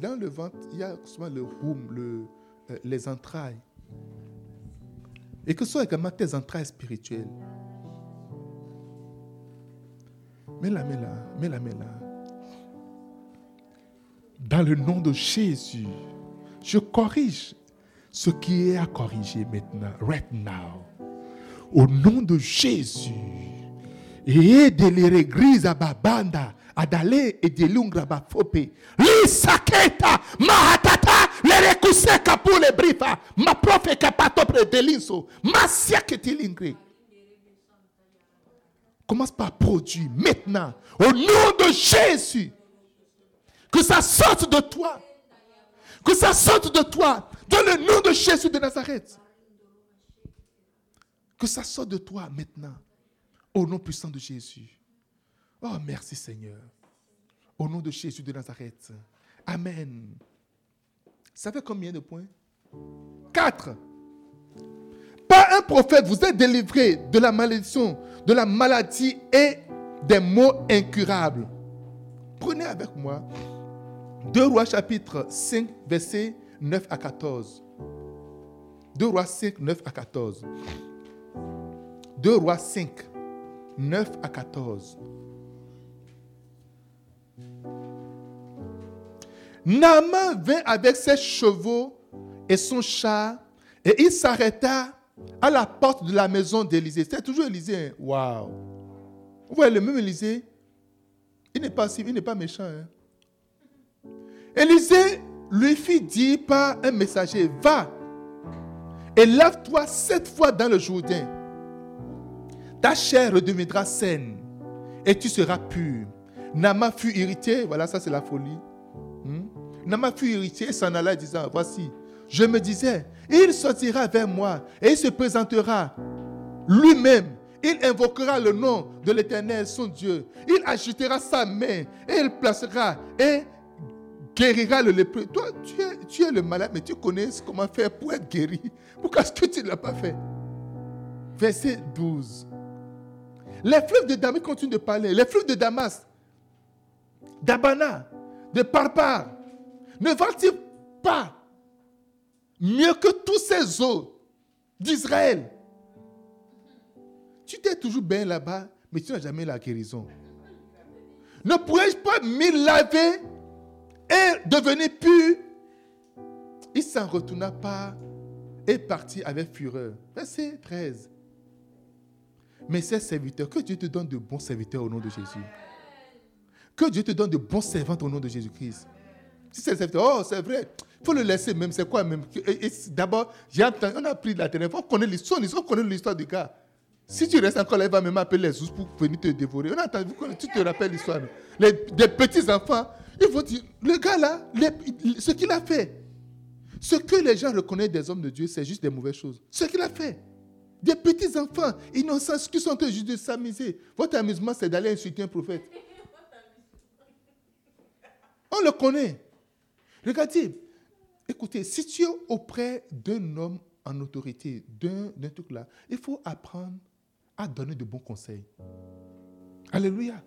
dans le ventre, il y a souvent le le, euh, les entrailles. Et que ce soit également tes entrailles spirituelles. Mets la main là. Mets la main là. Dans le nom de Jésus, je corrige ce qui est à corriger maintenant, right now. Au nom de Jésus. Et de l'église à babanda, adale et de lungra bafope. Lisaketa, mahatata, le rekuseka pour les brifa, ma profe kapato predelinso, ma siaketi Commence par produire maintenant, au nom de Jésus. Que ça sorte de toi. Que ça sorte de toi. Dans le nom de Jésus de Nazareth. Que ça sorte de toi maintenant. Au nom puissant de Jésus. Oh, merci Seigneur. Au nom de Jésus de Nazareth. Amen. Ça fait combien de points? Quatre. Pas un prophète vous êtes délivré de la malédiction, de la maladie et des maux incurables. Prenez avec moi 2 Rois chapitre 5, verset 9 à 14. 2 Rois 5, 9 à 14. 2 Rois 5, 9 à 14. Naaman vint avec ses chevaux et son chat et il s'arrêta à la porte de la maison d'Élysée. C'est toujours Élysée. Hein? Waouh! Vous voyez, le même Élysée, il n'est pas, pas méchant. Hein? Élisée lui fit dire par un messager, va et lave-toi sept fois dans le Jourdain. Ta chair redeviendra saine et tu seras pur. Nama fut irrité, voilà ça c'est la folie. Hmm? Nama fut irrité et s'en alla disant, voici, je me disais, il sortira vers moi et il se présentera lui-même. Il invoquera le nom de l'Éternel, son Dieu. Il agitera sa main et il placera et guérira le lépreux. Toi, tu es, tu es le malade, mais tu connais comment faire pour être guéri. Pourquoi est-ce que tu ne l'as pas fait? Verset 12. Les fleuves de Damas continuent de parler. Les fleuves de Damas, d'Abana, de Parpar, ne valent-ils pas mieux que tous ces eaux d'Israël? Tu t'es toujours bien là-bas, mais tu n'as jamais la guérison. Ne pourrais-je pas m'y laver et devenu pur, il s'en retourna pas et partit avec fureur. Verset 13. Mais ces serviteurs, que Dieu te donne de bons serviteurs au nom de Jésus. Que Dieu te donne de bons servants au nom de Jésus-Christ. Si c'est serviteur, oh, c'est vrai. Il faut le laisser même. C'est quoi même? D'abord, on a pris la téléphone, on connaît l'histoire, on connaît l'histoire du gars. Si tu restes encore là, il va même appeler les ours pour venir te dévorer. On a, tu te rappelles l'histoire. Les, des petits enfants, il faut dire, le gars là, ce qu'il a fait, ce que les gens reconnaissent des hommes de Dieu, c'est juste des mauvaises choses. Ce qu'il a fait. Des petits enfants innocents qui sont juste de s'amuser. Votre amusement, c'est d'aller insulter un prophète. On le connaît. Regardez, écoutez, si tu es auprès d'un homme en autorité, d'un truc là, il faut apprendre à donner de bons conseils. Alléluia.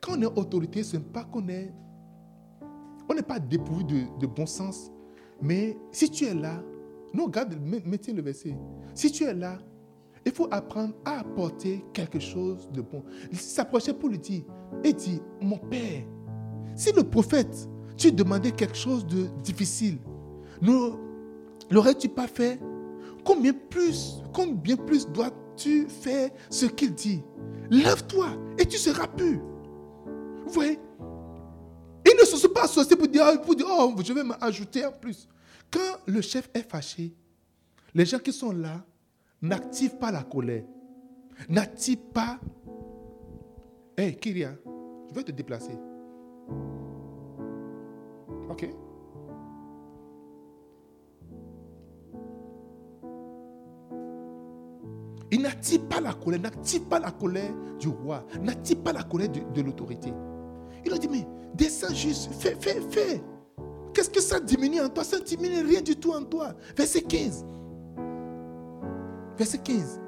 Quand on est autorité, ce n'est pas qu'on est. On n'est pas dépourvu de, bon sens. Mais si tu es là, non, regarde, mettez le verset. Si tu es là, il faut apprendre à apporter quelque chose de bon. Il s'approchait pour lui dire, et dit, mon père, si le prophète, tu demandais quelque chose de difficile, l'aurais-tu pas fait? Combien plus, combien plus dois-tu faire ce qu'il dit? Lève-toi et tu seras pur. Ils ne se sont pas associés pour dire, pour dire oh, je vais m'ajouter en plus. Quand le chef est fâché, les gens qui sont là n'activent pas la colère. N'activent pas. Hé, hey, Kyria, je vais te déplacer. Ok? Il n'attire pas la colère, n'active pas la colère du roi, n'attire pas la colère de, l'autorité. Il a dit, mais descends juste, fais, fais, fais. Qu'est-ce que ça diminue en toi? Ça ne diminue rien du tout en toi. Verset 15. Verset 15.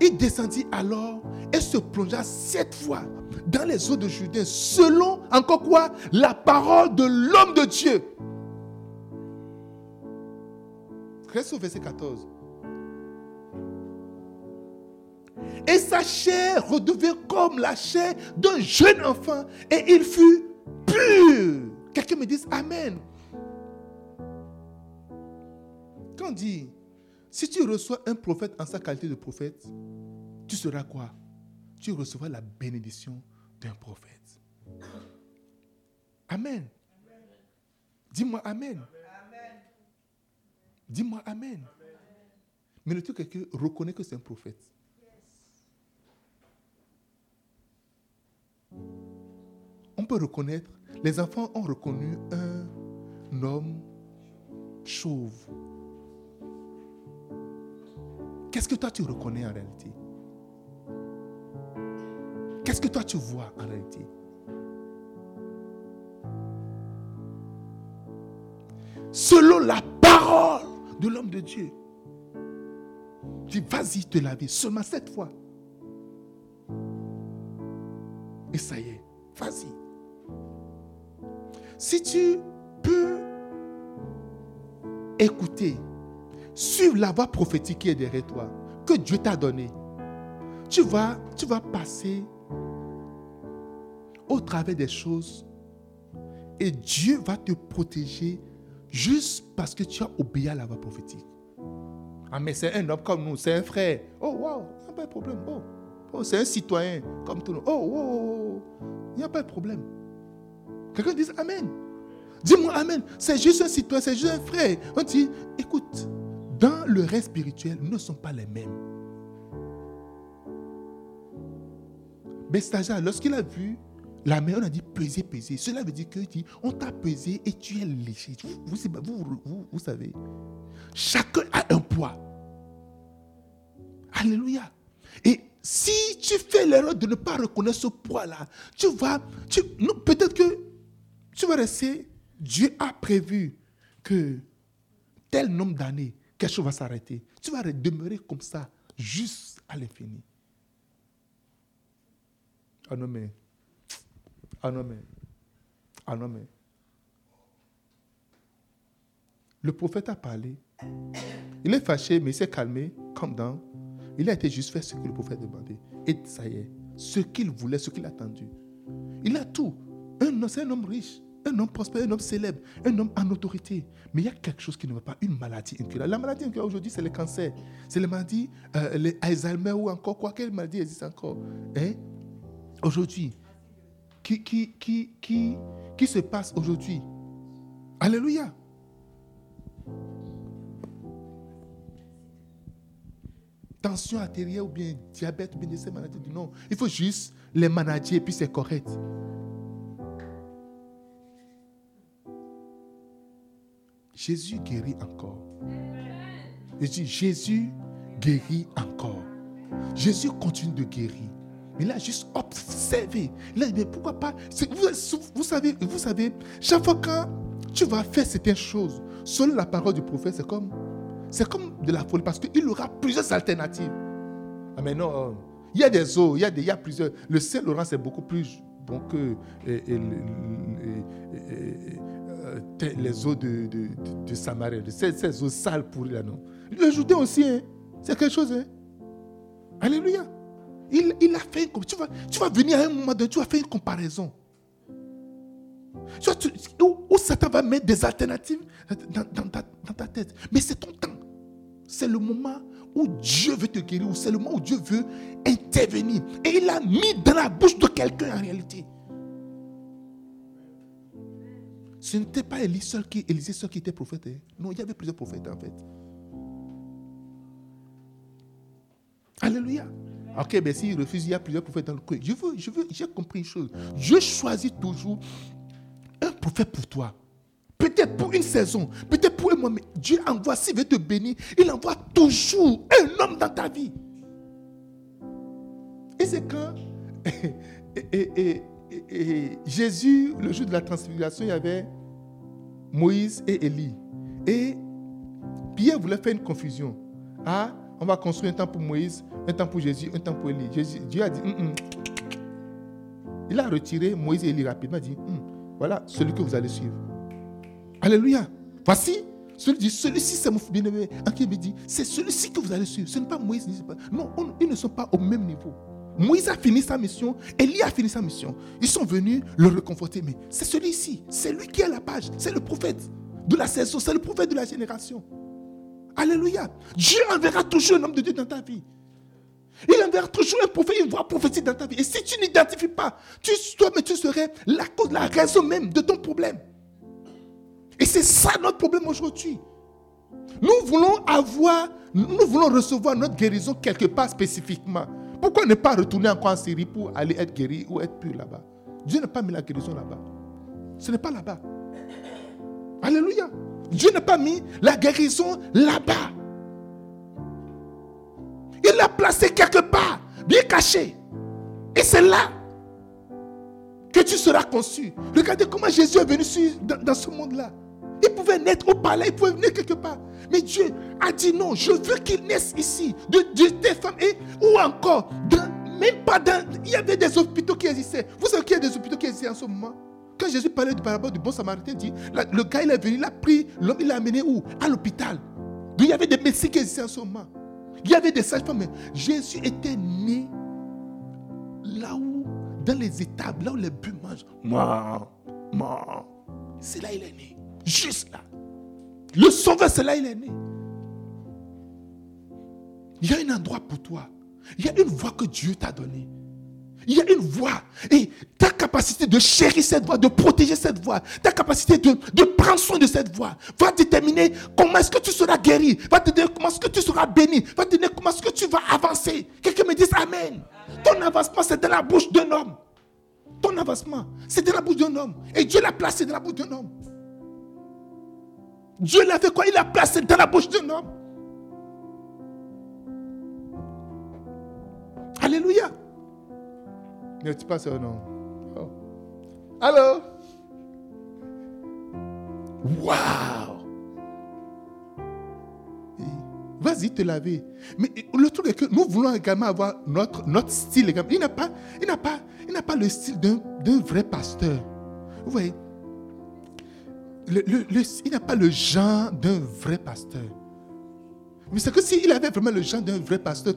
Il descendit alors et se plongea sept fois dans les eaux de Judée, selon encore quoi? La parole de l'homme de Dieu. Reste au verset 14. Et sa chair redevint comme la chair d'un jeune enfant et il fut pur. Quelqu'un me dise Amen. Quand on dit, si tu reçois un prophète en sa qualité de prophète, tu seras quoi? Tu recevras la bénédiction d'un prophète. Amen. Dis-moi Amen. Dis-moi Amen. Mais le truc est que reconnais que c'est un prophète. Peut reconnaître, les enfants ont reconnu un homme chauve. Qu'est-ce que toi tu reconnais en réalité? Qu'est-ce que toi tu vois en réalité? Selon la parole de l'homme de Dieu. Dis, vas-y te laver seulement cette fois. Et ça y est, vas-y. Si tu peux écouter, suivre la voix prophétique qui est derrière toi, que Dieu t'a donné, tu vas, tu vas passer au travers des choses et Dieu va te protéger juste parce que tu as obéi à la voix prophétique. Ah, mais c'est un homme comme nous, c'est un frère. Oh, wow, il n'y a pas de problème. C'est un citoyen comme tout le monde. Oh, oh, il n'y a pas de problème. Quelqu'un dit Amen. Dis-moi Amen. C'est juste un citoyen, c'est juste un frère. On dit, écoute, dans le reste spirituel, nous ne sommes pas les mêmes. Stagiaire, lorsqu'il a vu la main, on a dit peser, peser. Cela veut dire que dit, on t'a pesé et tu es léger. Vous, vous, vous, savez, chacun a un poids. Alléluia. Et si tu fais l'erreur de ne pas reconnaître ce poids-là, tu vas, tu, peut-être que tu vas rester, Dieu a prévu que tel nombre d'années, quelque chose va s'arrêter. Tu vas demeurer comme ça, juste à l'infini. Ah non, mais ah non, mais. Ah mais. Le prophète a parlé. Il est fâché, mais il s'est calmé, comme dans. Il a été juste fait ce que le prophète demandait. Et ça y est, ce qu'il voulait, ce qu'il a attendu. Il a tout. C'est un homme riche, un homme prospère, un homme célèbre, un homme en autorité. Mais il y a quelque chose qui ne va pas, une maladie incurable. La maladie incurable aujourd'hui, c'est le cancer. C'est la maladie, euh, les Alzheimer ou encore quoi, quelle maladie existe encore hein? Aujourd'hui, qui, qui, qui, qui, qui se passe aujourd'hui? Alléluia. Tension artérielle ou bien diabète ou bien ces maladies. Non, il faut juste les manager et puis c'est correct. Jésus guérit encore. Jésus guérit encore. Jésus continue de guérir. Il a juste a dit, mais pourquoi pas? Vous, savez, vous savez, chaque fois que tu vas faire certaines choses, selon la parole du prophète, c'est comme, de la folie parce qu'il aura plusieurs alternatives. Ah, mais non, euh, il y a des eaux, il y a, des, il y a plusieurs. Le Saint-Laurent, c'est beaucoup plus bon que les eaux de, de, de, Samarie, ces, ces, eaux sales pourries là, non. Le Jourdain aussi, hein, c'est quelque chose. Hein. Alléluia. Il, a fait tu vas, tu vas venir à un moment donné, tu vas faire une comparaison. où, Satan va mettre des alternatives dans, ta, tête. Mais c'est ton temps. C'est le moment où Dieu veut te guérir, c'est le moment où Dieu veut intervenir. Et il a mis dans la bouche de quelqu'un en réalité. Ce n'était pas Élie seul qui, Élisée seul qui était prophète. Hein. Non, il y avait plusieurs prophètes en fait. Alléluia. Ok, mais ben, s'il refuse, il y a plusieurs prophètes dans le coin. Je veux, je veux, j'ai compris une chose. Dieu choisit toujours un prophète pour toi. Peut-être pour une saison, peut-être pour un mois, mais Dieu envoie, s'il veut te bénir, il envoie toujours un homme dans ta vie. Et c'est quand et, Jésus, le jour de la transfiguration, il y avait Moïse et Élie. Et Pierre voulait faire une confusion. Ah, on va construire un temps pour Moïse, un temps pour Jésus, un temps pour Élie. Dieu a dit, hum, hum. il a retiré Moïse et Élie rapidement, il a dit, hum, voilà celui que vous allez suivre. Alléluia. Voici, celui dit, celui-ci c'est mon bien-aimé. qui me dit, c'est celui-ci que vous allez suivre. Ce n'est pas Moïse, pas. Non, ils ne sont pas au même niveau. Moïse a fini sa mission, Élie a fini sa mission. Ils sont venus le reconforter. Mais c'est celui-ci, c'est lui qui à la page, c'est le prophète de la saison, c'est le prophète de la génération. Alléluia. Dieu enverra toujours un homme de Dieu dans ta vie. Il enverra toujours un prophète, une voix prophétique dans ta vie. Et si tu n'identifies pas, tu, toi, mais tu serais la cause, la raison même de ton problème. Et c'est ça notre problème aujourd'hui. Nous voulons avoir, nous voulons recevoir notre guérison quelque part spécifiquement. Pourquoi ne pas retourner encore en Syrie pour aller être guéri ou être pur là-bas? Dieu n'a pas mis la guérison là-bas. Ce n'est pas là-bas. Alléluia. Dieu n'a pas mis la guérison là-bas. Il l'a placé quelque part, bien caché. Et c'est là que tu seras conçu. Regardez comment Jésus est venu dans, ce monde-là. Il pouvait naître au palais, il pouvait venir quelque part. Mais Dieu a dit non, je veux qu'il naisse ici, de, des femmes, et, ou encore, même pas dans. Il y avait des hôpitaux qui existaient. Vous savez qu'il y a des hôpitaux qui existaient en ce moment quand Jésus parlait du parabole du bon samaritain, dit le gars il est venu, il a pris l'homme, il l'a amené où? À l'hôpital. il y avait des médecins qui existaient en ce moment. Il y avait des sages-femmes. Jésus était né là où, dans les étables, là où les bœufs mangent. Moi, moi. C'est là il est né. Juste là. Le sauveur, c'est là il est né. Il y a un endroit pour toi. Il y a une voix que Dieu t'a donnée. Il y a une voix. Et ta capacité de chérir cette voix, de protéger cette voix, ta capacité de, de prendre soin de cette voix, va déterminer comment est-ce que tu seras guéri, va te dire comment est-ce que tu seras béni, va te dire comment est-ce que tu vas avancer. Quelqu'un me dise Amen. Ton avancement, c'est dans la bouche d'un homme. Ton avancement, c'est dans la bouche d'un homme. Et Dieu l'a placé dans la bouche d'un homme. Dieu l'a fait quoi? Il l'a placé dans la bouche d'un homme. Alléluia. Ne dis pas ça, non. Oh. Allô? Waouh! Vas-y te laver. Mais le truc est que nous voulons également avoir notre, notre style. Il n'a pas, il n'a pas, il n'a pas le style d'un vrai pasteur. Vous voyez? Il n'a pas le genre d'un vrai pasteur. Mais c'est que s'il avait vraiment le genre d'un vrai pasteur,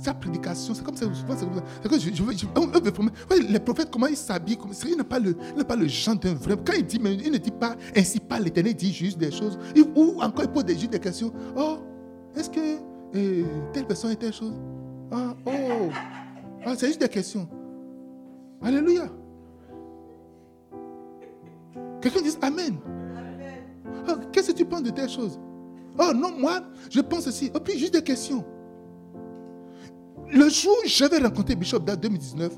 sa prédication, c'est comme ça, c'est que je, je, les prophètes, comment ils s'habillent, il n'a pas, le, pas le genre d'un vrai. Quand il dit, mais il ne dit pas ainsi pas l'éternel, dit juste des choses. Ou encore il pose juste des questions. Oh, est-ce que eh, telle personne est telle chose? Ah, oh, ah, c'est juste des questions. Alléluia. Quelqu'un dit Amen. Ah, qu'est-ce que tu penses de telle chose? Oh non, moi, je pense aussi. Et puis, juste des questions. Le jour où j'avais rencontré Bishop dans 2019,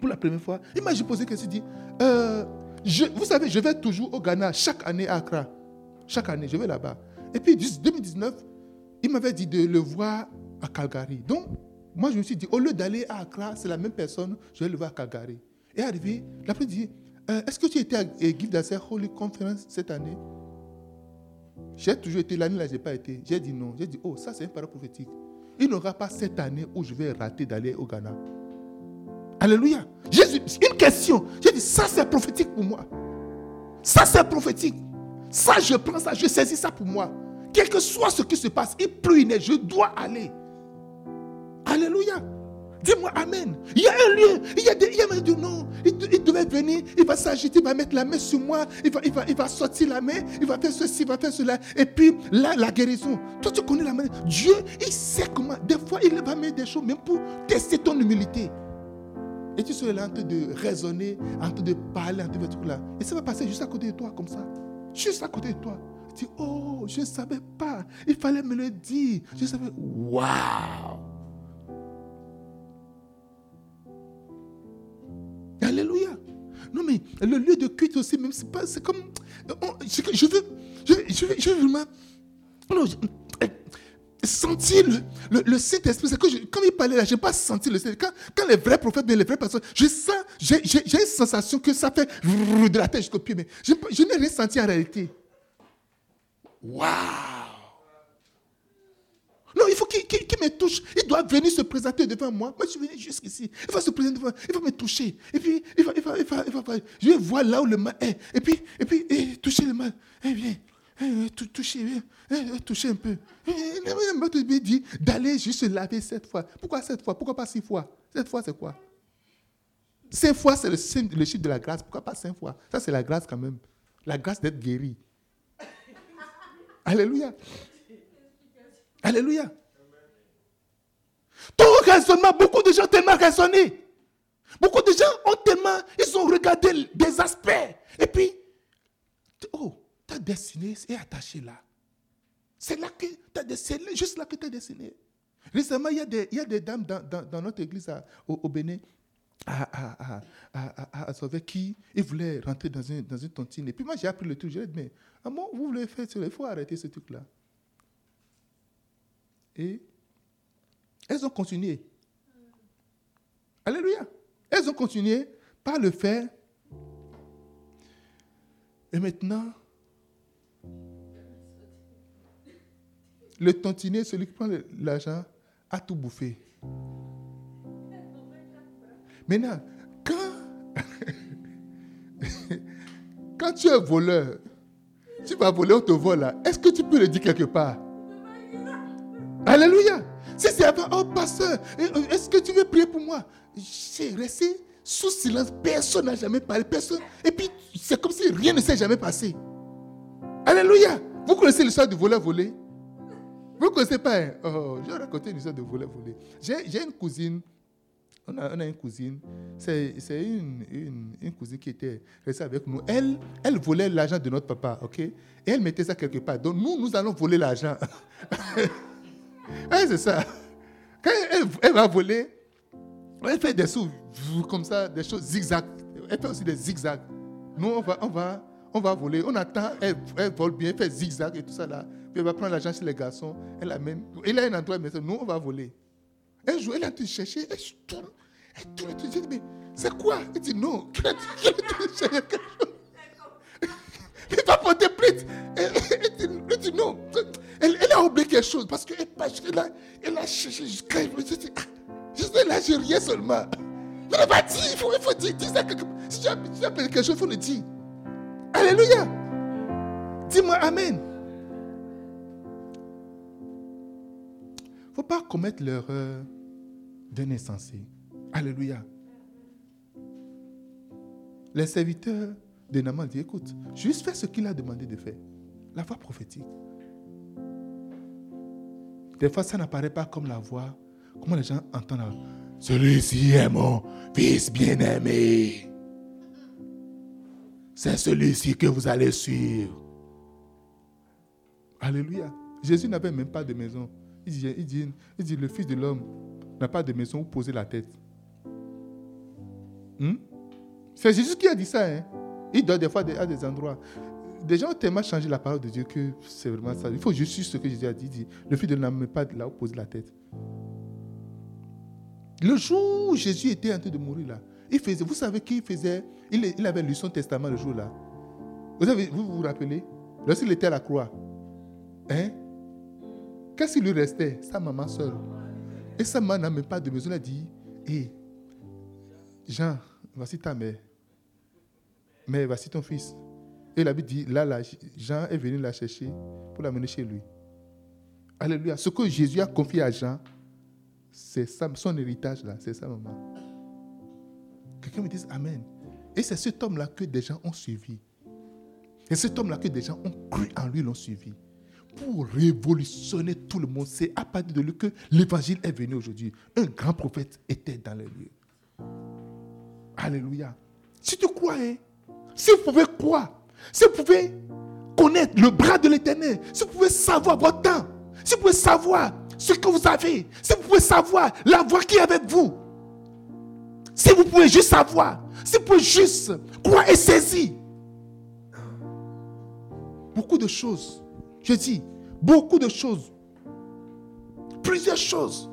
pour la première fois, il m'a posé une question. Il dit euh, Vous savez, je vais toujours au Ghana chaque année à Accra. Chaque année, je vais là-bas. Et puis, 2019, il m'avait dit de le voir à Calgary. Donc, moi, je me suis dit, au lieu d'aller à Accra, c'est la même personne, je vais le voir à Calgary. Et arrivé, l'après, dit euh, Est-ce que tu étais à Give Holy Conference cette année? J'ai toujours été, l'année là, je n'ai pas été. J'ai dit non. J'ai dit, oh, ça c'est une parole prophétique. Il n'aura pas cette année où je vais rater d'aller au Ghana. Alléluia. Jésus, une question. J'ai dit, ça c'est prophétique pour moi. Ça c'est prophétique. Ça, je prends ça, je saisis ça pour moi. Quel que soit ce qui se passe, il pleut, il je dois aller. Alléluia. Dis-moi Amen. Il y a un lieu. Il y a des. Il y a dit non. Il, devait venir. Il va s'agiter. Il va mettre la main sur moi. Il va, il, va, il va sortir la main. Il va faire ceci. Il va faire cela. Et puis là, la guérison. Toi, tu connais la main. Dieu, il sait comment. Des fois, il va mettre des choses même pour tester ton humilité. Et tu seras là en train de raisonner, en train de parler, en train de tout là. Et ça va passer juste à côté de toi, comme ça. Juste à côté de toi. Tu dis, oh, je ne savais pas. Il fallait me le dire. Je savais. Waouh! Alléluia. Non, mais le lieu de culte aussi, même, c'est pas, c'est comme. je, veux, je, veux, je veux vraiment. sentir le, le, Saint-Esprit. C'est que je, quand il parlait là, je n'ai pas senti le Saint-Esprit. Quand, quand, les vrais prophètes, les vrais pasteurs, je sens, j'ai, une sensation que ça fait de la tête jusqu'au pied, mais je, je n'ai rien senti en réalité. Waouh! Non, il faut qu'il me touche, il doit venir se présenter devant moi. Moi, je suis venu jusqu'ici. Il va se présenter devant il va me toucher. Et puis, il va, il va, il va, il va, je vais voir là où le mal est. Et puis, et puis, et toucher le mal. Eh bien, eh, toucher, eh, eh, toucher un peu. Il dit d'aller juste se laver sept fois. Pourquoi sept fois? Pourquoi pas six fois? Sept fois, c'est quoi? Cinq fois, c'est le, le chiffre de la grâce. Pourquoi pas cinq fois? Ça, c'est la grâce quand même. La grâce d'être guéri. Alléluia. Alléluia. Ton raisonnement, beaucoup de gens tellement raisonné. Beaucoup de gens ont tellement, ils ont regardé des aspects. Et puis, oh, ta destinée est attachée là. C'est là que tu as dessiné, juste là que tu as dessiné. Récemment, il y a des, il y a des dames dans, dans, notre église au, Bénin à, à, à, qui ils voulaient rentrer dans une, dans une tontine. Et puis moi, j'ai appris le truc. J'ai dit, mais comment vous voulez faire Il faut arrêter ce truc-là. Et elles ont continué. Alléluia. Elles ont continué par le faire. Et maintenant, le tontinier, celui qui prend l'argent, a tout bouffé. Maintenant, quand, quand tu es voleur, tu vas voler, on te vole Est-ce que tu peux le dire quelque part? Alléluia. Si c'est avant, oh pasteur, est-ce que tu veux prier pour moi? J'ai resté sous silence. Personne n'a jamais parlé. Personne. Et puis, c'est comme si rien ne s'est jamais passé. Alléluia. Vous connaissez l'histoire du voleur volé? Vous ne connaissez pas hein? Oh, je vais raconter l'histoire du voleur volé. J'ai une cousine. On a, une cousine. C'est une, une, une, cousine qui était restée avec nous. Elle, elle volait l'argent de notre papa, ok? Et elle mettait ça quelque part. Donc nous, nous allons voler l'argent. c'est ça. Quand elle, va voler, elle fait des sous comme ça, des choses zigzag. Elle fait aussi des zigzags. Nous, on va, on va, on va voler. On attend, elle, vole bien, elle fait zigzag et tout ça là. Puis elle va prendre l'argent chez les garçons. Elle amène. Il a un endroit, mais nous, on va voler. Elle joue, elle a tout cherché, elle tourne. Elle tourne, elle tourne. mais c'est quoi? Elle dit non. Elle chercher quelque chose. Il va porter plainte. Elle, dit non. Elle, a oublié quelque chose parce qu'elle elle a, elle a cherché jusqu'à. Je sais là, j'ai rien seulement. Mais elle va dire, il faut, dire, ça Si tu as, as quelque chose, il faut le dire. Alléluia. Dis-moi Amen. Il ne faut pas commettre l'erreur d'un insensé. Alléluia. Les serviteurs de Naman disent, écoute, juste fais ce qu'il a demandé de faire. La voix prophétique. Des fois, ça n'apparaît pas comme la voix. Comment les gens entendent Celui-ci est mon fils bien-aimé. C'est celui-ci que vous allez suivre. Alléluia. Jésus n'avait même pas de maison. Dit, dit, il dit le Fils de l'homme n'a pas de maison où poser la tête. Hmm? C'est Jésus qui a dit ça. Hein? Il donne des fois à des endroits des gens ont tellement changé la parole de Dieu que c'est vraiment ça. Il faut juste ce que Jésus a dit. le fils de l'homme n'a pas là où poser la tête. Le jour où Jésus était en train de mourir là, il faisait, vous savez qu'il faisait, il, avait lu son testament le jour là. Vous vous, rappelez? Lorsqu'il était à la croix, hein? Qu'est-ce qui lui restait? Sa maman seule. Et sa maman n'a même pas de maison. Elle a dit, hé, Jean, voici ta mère. Mais voici ton fils. Et la Bible dit, là, Jean est venu la chercher pour l'amener chez lui. Alléluia. Ce que Jésus a confié à Jean, c'est son héritage là, c'est sa maman. Quelqu'un me dit Amen. Et c'est cet homme-là que des gens ont suivi. Et cet homme-là que des gens ont cru en lui, l'ont suivi. Pour révolutionner tout le monde, c'est à partir de lui que l'évangile est venu aujourd'hui. Un grand prophète était dans les lieux. Alléluia. Si tu crois, hein, si vous pouvez croire, si vous pouvez connaître le bras de l'éternel, si vous pouvez savoir votre temps, si vous pouvez savoir ce que vous avez, si vous pouvez savoir la voix qui est avec vous, si vous pouvez juste savoir, si vous pouvez juste croire et saisir. Beaucoup de choses, je dis, beaucoup de choses, plusieurs choses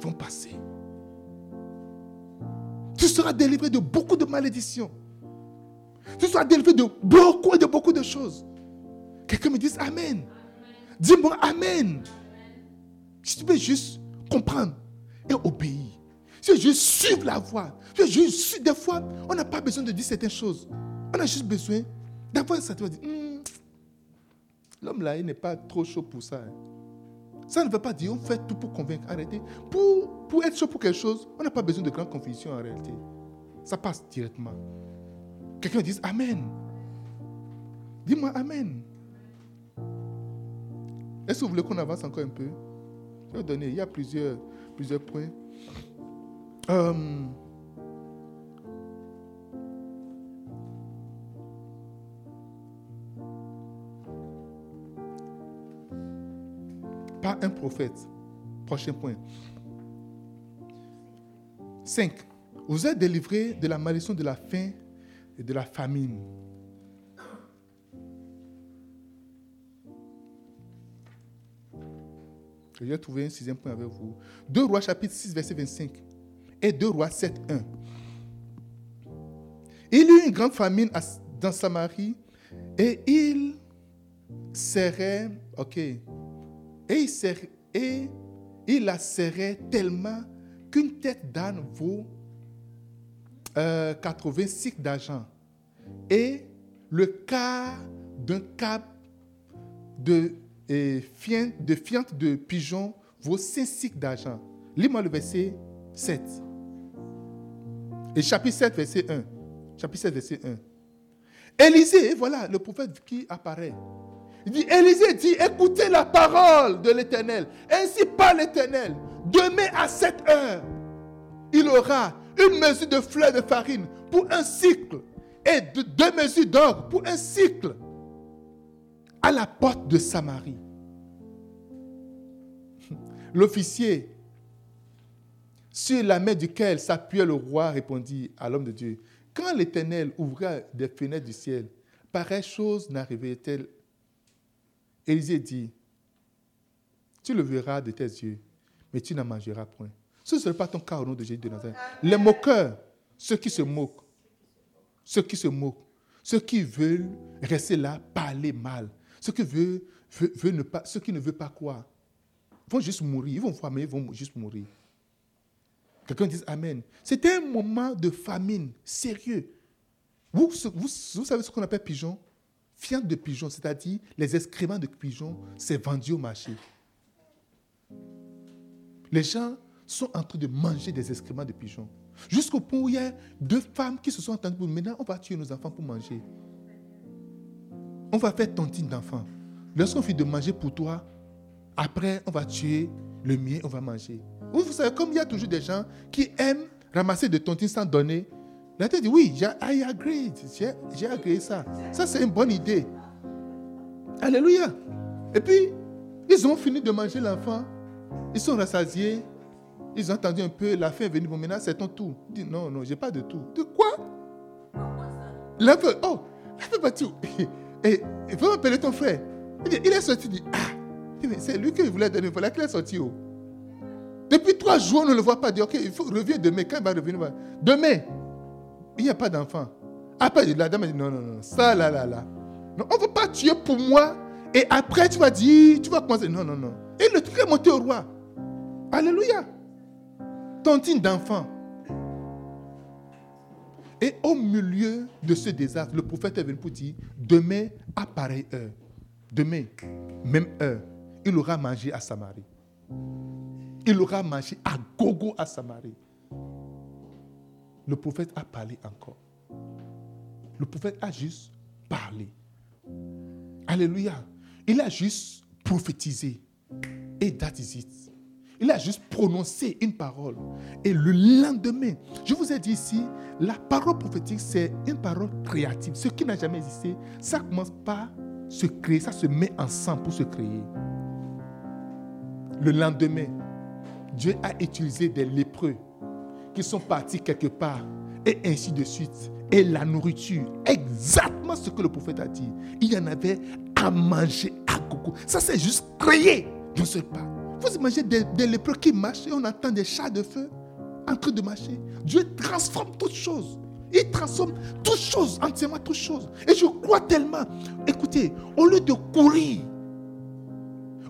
vont passer. Tu seras délivré de beaucoup de malédictions. Tu seras délivré de beaucoup et de beaucoup de choses. Quelqu'un me dise Amen. Dis-moi Amen. Si tu peux juste comprendre et obéir. Si tu juste suivre la voie. Si tu juste suivre des fois, on n'a pas besoin de dire certaines choses. On a juste besoin d'avoir de dire, Hmm, l'homme là, il n'est pas trop chaud pour ça. hein. Ça ne veut pas dire on fait tout pour convaincre. Arrêtez. Pour, pour être chaud pour quelque chose, on n'a pas besoin de grande conviction en réalité. Ça passe directement. Quelqu'un dit Amen. Dis-moi Amen. Est-ce que vous voulez qu'on avance encore un peu? Je vais donner. Il y a plusieurs, plusieurs points. Euh, pas un prophète. Prochain point. 5. Vous êtes délivrés de la malédiction de la faim et de la famine. Je vais trouver un sixième point avec vous. 2 Rois chapitre 6, verset 25. Et 2 Rois 7, 1. Il y eut une grande famine dans Samarie et il serrait, ok, et il, serrait- et il la serrait tellement qu'une tête d'âne vaut euh, 80 cycles d'argent et le quart d'un euh, fiente, de fiente de pigeon vaut 5 cycles d'argent. Lis-moi le verset 7. Et chapitre 7, verset 1. Chapitre 7, verset 1. Élisée, voilà le prophète qui apparaît. Il dit, Élisée dit, écoutez la parole de l'Éternel. Ainsi parle l'Éternel. Demain à cette heure, il aura une mesure de fleurs de farine pour un cycle et de- deux mesures d'or pour un cycle à la porte de Samarie. L'officier, sur la main duquel s'appuyait le roi, répondit à l'homme de Dieu, quand l'Éternel ouvra des fenêtres du ciel, pareille chose n'arrivait-elle? Élisée dit, tu le verras de tes yeux, mais tu n'en mangeras point. Ce ne serait pas ton cas au nom de Jésus de Nazareth. Les moqueurs, ceux qui se moquent, ceux qui se moquent, ceux qui veulent rester là, parler mal, ceux qui, veulent, veulent- ne pas, ceux qui ne veulent pas croire, vont juste mourir. Ils vont voir, mais ils vont juste mourir. Quelqu'un dit Amen. C'était un moment de famine sérieux. Vous savez ce qu'on appelle pigeon? Fiente de pigeon, c'est-à-dire les excréments de pigeon, c'est vendu au marché. Les gens sont en train de manger des excréments de pigeons. Jusqu'au point où il y a deux femmes qui se sont entendues pour maintenant, on va tuer nos enfants pour manger. On va faire tontine d'enfants. Lorsqu'on finit de manger pour toi, après, on va tuer le mien, on va manger. Vous, savez, comme il y a toujours des gens qui aiment ramasser des tontines sans donner, la tête dit oui, j'ai agréé ça. Ça, c'est une bonne idée. Alléluia. Et puis, ils ont fini de manger l'enfant. Ils sont rassasiés. Ils ont entendu un peu, la fin est venue. Bon, maintenant, c'est ton tour. Il dit, non, non, j'ai pas de tout. De quoi? L'enfant, oh, l'enfant pas tout. Et il faut ton frère. Il, est sorti, il dit, ah, c'est lui qui voulait donner. Voilà qu'il est sorti. Oh. Depuis trois jours, on ne le voit pas. Il dit, ok, il faut revenir demain. Quand il va revenir, demain, il n'y a pas d'enfant. Après, la dame a dit, non, non, non, ça, là, là, là. Non, on ne va pas tuer pour moi. Et après, tu vas dire, tu vas commencer. Non, non, non. Et le truc est monté au roi. Alléluia. Tontine d'enfant. Et au milieu de ce désastre, le prophète est venu pour dire, demain, à pareille heure, demain, même heure, il aura mangé à Samarie. Il aura mangé à gogo à Samarie. Le prophète a parlé encore. Le prophète a juste parlé. Alléluia. Il a juste prophétisé. Et that. Il a juste prononcé une parole. Et le lendemain, je vous ai dit ici, la parole prophétique, c'est une parole créative. Ce qui n'a jamais existé, ça commence par se créer, ça se met ensemble pour se créer. Le lendemain, Dieu a utilisé des lépreux qui sont partis quelque part et ainsi de suite. Et la nourriture, exactement ce que le prophète a dit. Il y en avait à manger à gogo. Ça, c'est juste créé d'un seul pas. Vous imaginez des, des lépreux qui marchent et on entend des chats de feu en train de marcher. Dieu transforme toutes choses. Il transforme toutes choses, entièrement toutes choses. Et je crois tellement. Écoutez, au lieu de courir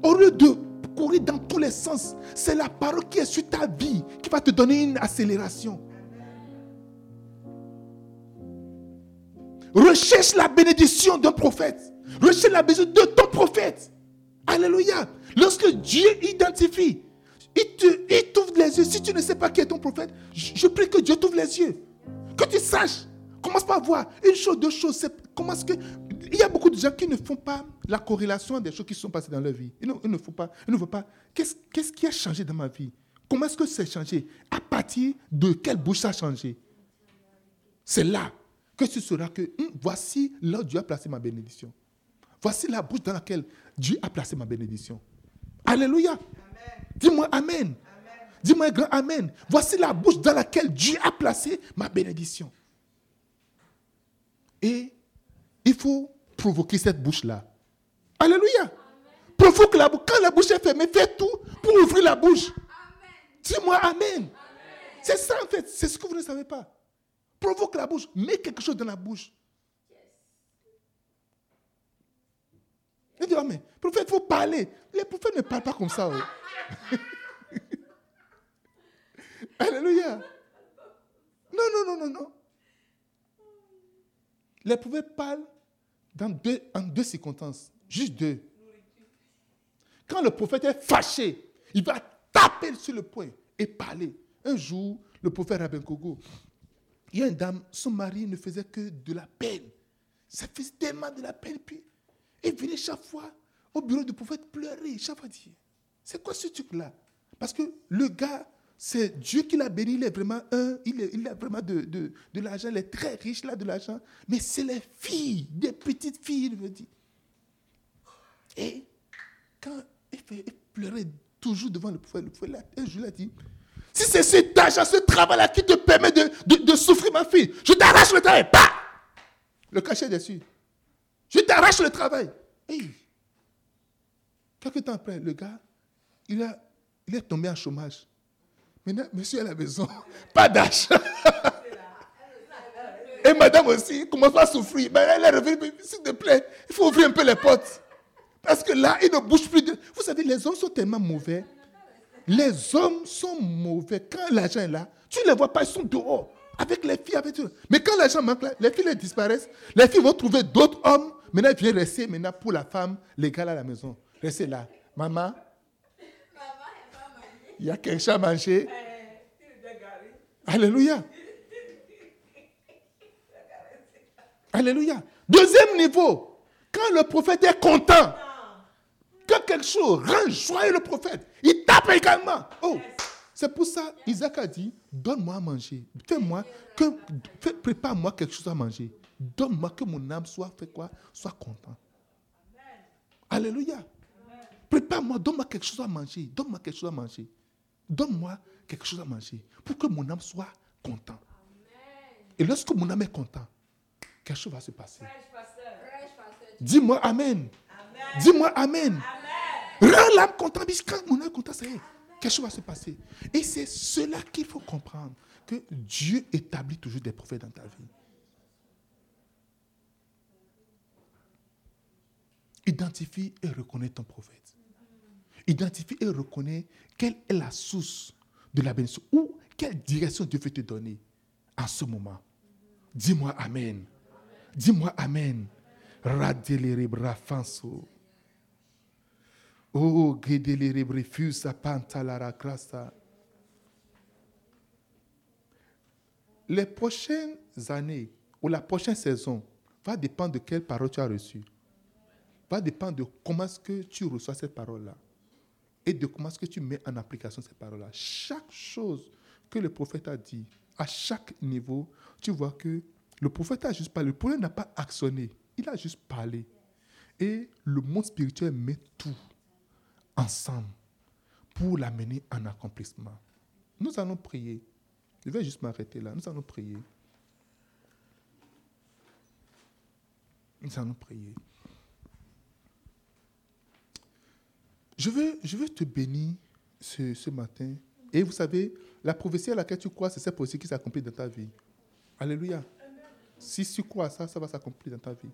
Au lieu de courir dans tous les sens, c'est la parole qui est sur ta vie qui va te donner une accélération. Recherche la bénédiction d'un prophète. Recherche la bénédiction de ton prophète. Alléluia. Lorsque Dieu identifie, il t'ouvre les yeux. Si tu ne sais pas qui est ton prophète, je, prie que Dieu t'ouvre les yeux. Que tu saches. Commence par voir une chose, deux choses. Comment est-ce que. Il y a beaucoup de gens qui ne font pas la corrélation des choses qui sont passées dans leur vie. Ils ne, font pas. Ils ne voient pas. Qu'est-ce qui a changé dans ma vie? Comment est-ce que c'est changé? À partir de quelle bouche ça a changé? C'est là que tu sauras que hum, voici là où Dieu a placé ma bénédiction. Voici la bouche dans laquelle Dieu a placé ma bénédiction. Alléluia. Dis-moi Amen. Dis-moi un grand Amen. Voici la bouche dans laquelle Dieu a placé ma bénédiction. Et il faut provoquer cette bouche-là. Alléluia. Provoque la bouche. Quand la bouche est fermée, fais tout pour ouvrir la bouche. Dis-moi Amen. C'est ça en fait. C'est ce que vous ne savez pas. Provoque la bouche. Mets quelque chose dans la bouche. Il dit, oh, mais prophète, il faut parler. Les prophètes ne parlent pas comme ça. Oh. Alléluia. Non, non, non, non, non. Les prophètes parlent dans deux, en deux circonstances. Juste deux. Quand le prophète est fâché, il va taper sur le poing et parler. Un jour, le prophète Rabin Kogo, il y a une dame, son mari ne faisait que de la peine. Ça faisait tellement de la peine. Puis, il venait chaque fois au bureau du prophète pleurer. Chaque fois dire, c'est quoi ce truc-là? Parce que le gars, c'est Dieu qui l'a béni, il est vraiment un, il, a vraiment de, de, l'argent, il est très riche, là, de l'argent. Mais c'est les filles, des petites filles, il me dit. Et quand il, pleurait toujours devant le prophète, le prophète, un jour, il a dit, si c'est cet argent, ce travail-là qui te permet de, souffrir, ma fille, je t'arrache le travail. Bah! Le cachet dessus. Je t'arrache le travail. Hey. Quelques temps après, le gars, il, a, est tombé en chômage. Maintenant, monsieur à la maison, pas d'argent. Et madame aussi commence à souffrir. Mais elle est revenue, s'il te plaît, il faut ouvrir un peu les portes. Parce que là, il ne bouge plus. Vous savez, les hommes sont tellement mauvais. Les hommes sont mauvais. Quand l'argent est là, tu ne les vois pas, ils sont dehors. Avec les filles, avec tout. Mais quand l'argent manque là, les filles disparaissent. Les filles vont trouver d'autres hommes. Maintenant, ils viennent rester maintenant pour la femme légale à la maison. Restez là. Maman, il y a quelque chose à manger. Alléluia. Alléluia. Deuxième niveau, quand le prophète est content, quand quelque chose rend joyeux le prophète, il tape également. Oh, c'est pour ça Isaac a dit, donne-moi à manger. Fais-moi, que, prépare-moi quelque chose à manger. Donne-moi que mon âme soit, fait quoi, soit content. Alléluia. Prépare-moi, donne-moi quelque chose à manger. Donne-moi quelque chose à manger. Donne-moi quelque chose à manger pour que mon âme soit content. Et lorsque mon âme est content, quelque chose va se passer. Dis-moi Amen. Dis-moi Amen. Rends l'âme contente. Quand mon âme est content, ça y est. Quelque chose va se passer. Et c'est cela qu'il faut comprendre. Que Dieu établit toujours des prophètes dans ta vie. Identifie et reconnais ton prophète. Identifie et reconnais quelle est la source de la bénédiction ou quelle direction Dieu veut te donner en ce moment. Dis-moi Amen. Dis-moi Amen. Oh, Les prochaines années ou la prochaine saison va dépendre de quelle parole tu as reçue. Va dépendre de comment est-ce que tu reçois cette parole-là et de comment est-ce que tu mets en application ces paroles-là. Chaque chose que le prophète a dit, à chaque niveau, tu vois que le prophète a juste parlé. Le prophète n'a pas actionné, il a juste parlé. Et le monde spirituel met tout ensemble pour l'amener en accomplissement. Nous allons prier. Je vais juste m'arrêter là. Nous allons prier. Nous allons prier. Je veux, je veux te bénir ce, ce matin. Et vous savez, la prophétie à laquelle tu crois, c'est cette prophétie qui s'accomplit dans ta vie. Alléluia. Si tu crois à ça, ça va s'accomplir dans ta vie.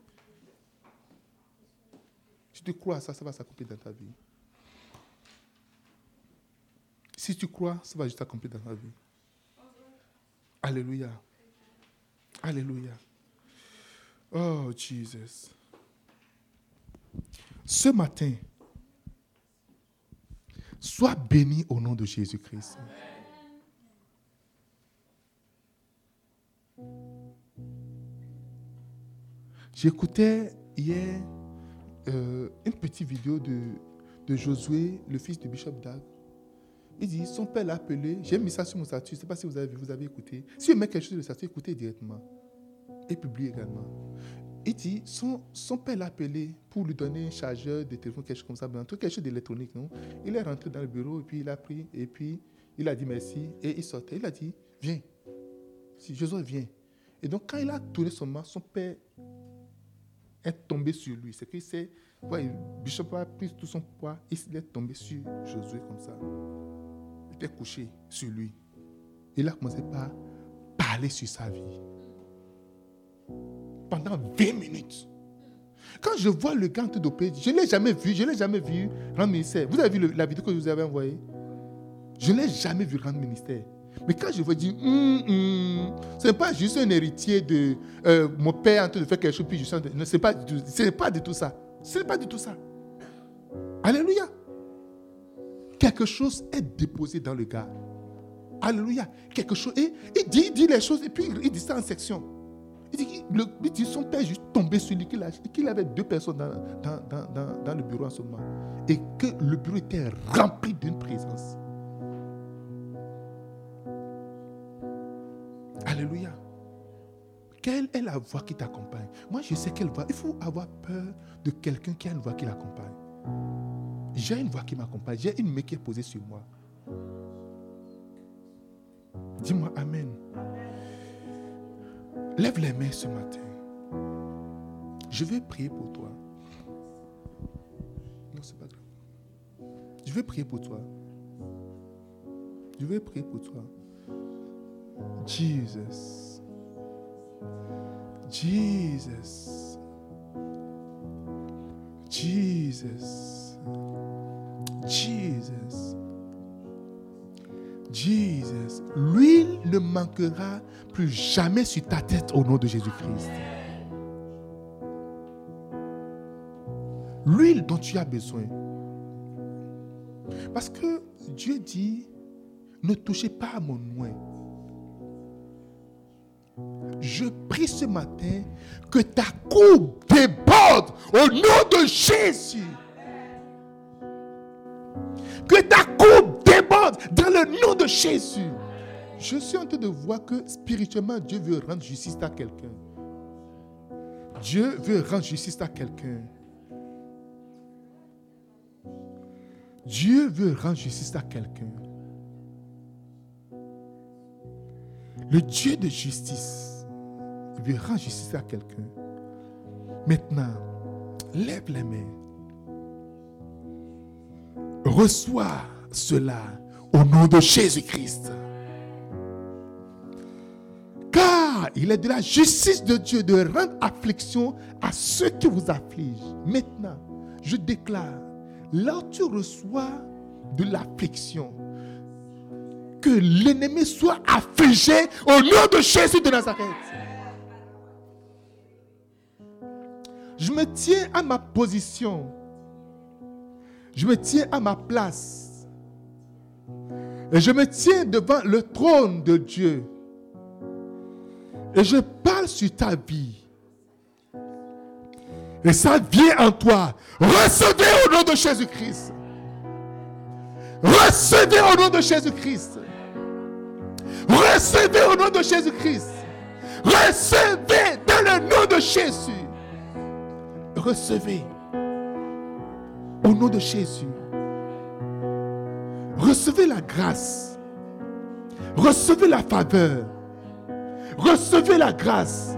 Si tu crois à ça, ça va s'accomplir dans ta vie. Si tu crois, ça va juste accomplir dans ta vie. Alléluia. Alléluia. Oh, Jesus. Ce matin, sois béni au nom de Jésus-Christ. J'écoutais hier euh, une petite vidéo de, de Josué, le fils du bishop Dag. Il dit, son père l'a appelé, j'ai mis ça sur mon statut, je ne sais pas si vous avez, vous avez écouté. Si vous mettez quelque chose sur le statut, écoutez directement. Et publiez également. Il dit, son, père l'a appelé pour lui donner un chargeur de téléphone, quelque chose comme ça, quelque chose d'électronique, Il est rentré dans le bureau, et puis il a pris, et puis il a dit merci, et il sortait. Il a dit, viens. Si Josué vient. Et donc, quand il a tourné son main, son père est tombé sur lui. C'est que c'est, ouais, Bishop a pris tout son poids, il est tombé sur Josué comme ça. Couché sur lui. Il a commencé par parler sur sa vie. Pendant 20 minutes. Quand je vois le gant dopé, je ne l'ai jamais vu, je ne l'ai jamais vu rendre ministère. Vous avez vu la vidéo que je vous avez envoyée? Je ne l'ai jamais vu rendre ministère. Mais quand je vois dire, Hum, hum, ce n'est pas juste un héritier de euh, mon père en train de faire quelque chose, puis je en train de- ce n'est pas, pas du tout ça. Ce n'est pas du tout ça. Alléluia. Quelque chose est déposé dans le gars. Alléluia. Quelque chose. Et il dit, il dit les choses et puis il dit ça en section. Il dit, le, dit son père est juste tombé sur lui, qu'il a- qu'il avait deux personnes dans le bureau en ce moment. Et que le bureau était rempli d'une présence. Alléluia. Quelle est la voix qui t'accompagne? Moi, je sais quelle voix. Il faut avoir peur de quelqu'un qui a une voix qui l'accompagne. J'ai une voix qui m'accompagne. J'ai une main qui est posée sur moi. Dis-moi Amen. Lève les mains ce matin. Je vais prier pour toi. Non, c'est pas grave. Je vais prier pour toi. Je vais prier pour toi. Jesus. Jesus. Jesus. Jesus. Jesus. L'huile ne manquera plus jamais sur ta tête au nom de Jésus-Christ. L'huile dont tu as besoin. Parce que Dieu dit, ne touchez pas à mon oin. Je prie ce matin que ta coupe déborde au nom de Jésus. Que ta coupe déborde dans le nom de Jésus. Je suis en train de voir que spirituellement, Dieu veut rendre justice à quelqu'un. Dieu veut rendre justice à quelqu'un. Dieu veut rendre justice à quelqu'un. Le Dieu de justice veut rendre justice à quelqu'un. Maintenant, lève les mains. Reçois cela au nom de Jésus-Christ. Car il est de la justice de Dieu de rendre affliction à ceux qui vous affligent. Maintenant, je déclare, où tu reçois de l'affliction, que l'ennemi soit affligé au nom de Jésus de Nazareth. Je me tiens à ma position. Je me tiens à ma place. Et je me tiens devant le trône de Dieu. Et je parle sur ta vie. Et ça vient en toi. Recevez au nom de Jésus-Christ. Recevez au nom de Jésus-Christ. Recevez au nom de Jésus-Christ. Recevez dans le nom de Jésus. Recevez au nom de Jésus. Recevez la grâce. Recevez la faveur. Recevez la grâce.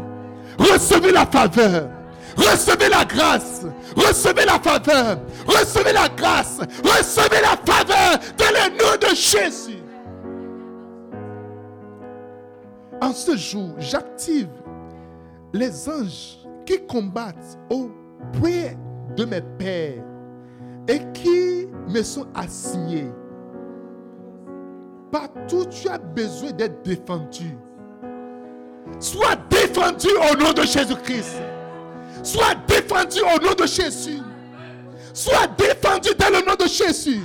Recevez la faveur. Recevez la grâce. Recevez la faveur. Recevez la grâce. Recevez la faveur dans le nom de Jésus. En ce jour, j'active les anges qui combattent auprès de mes pères et qui me sont assignés? Partout tu as besoin d'être défendu. Sois défendu au nom de Jésus-Christ. Sois défendu au nom de Jésus. Sois défendu dans le nom de Jésus.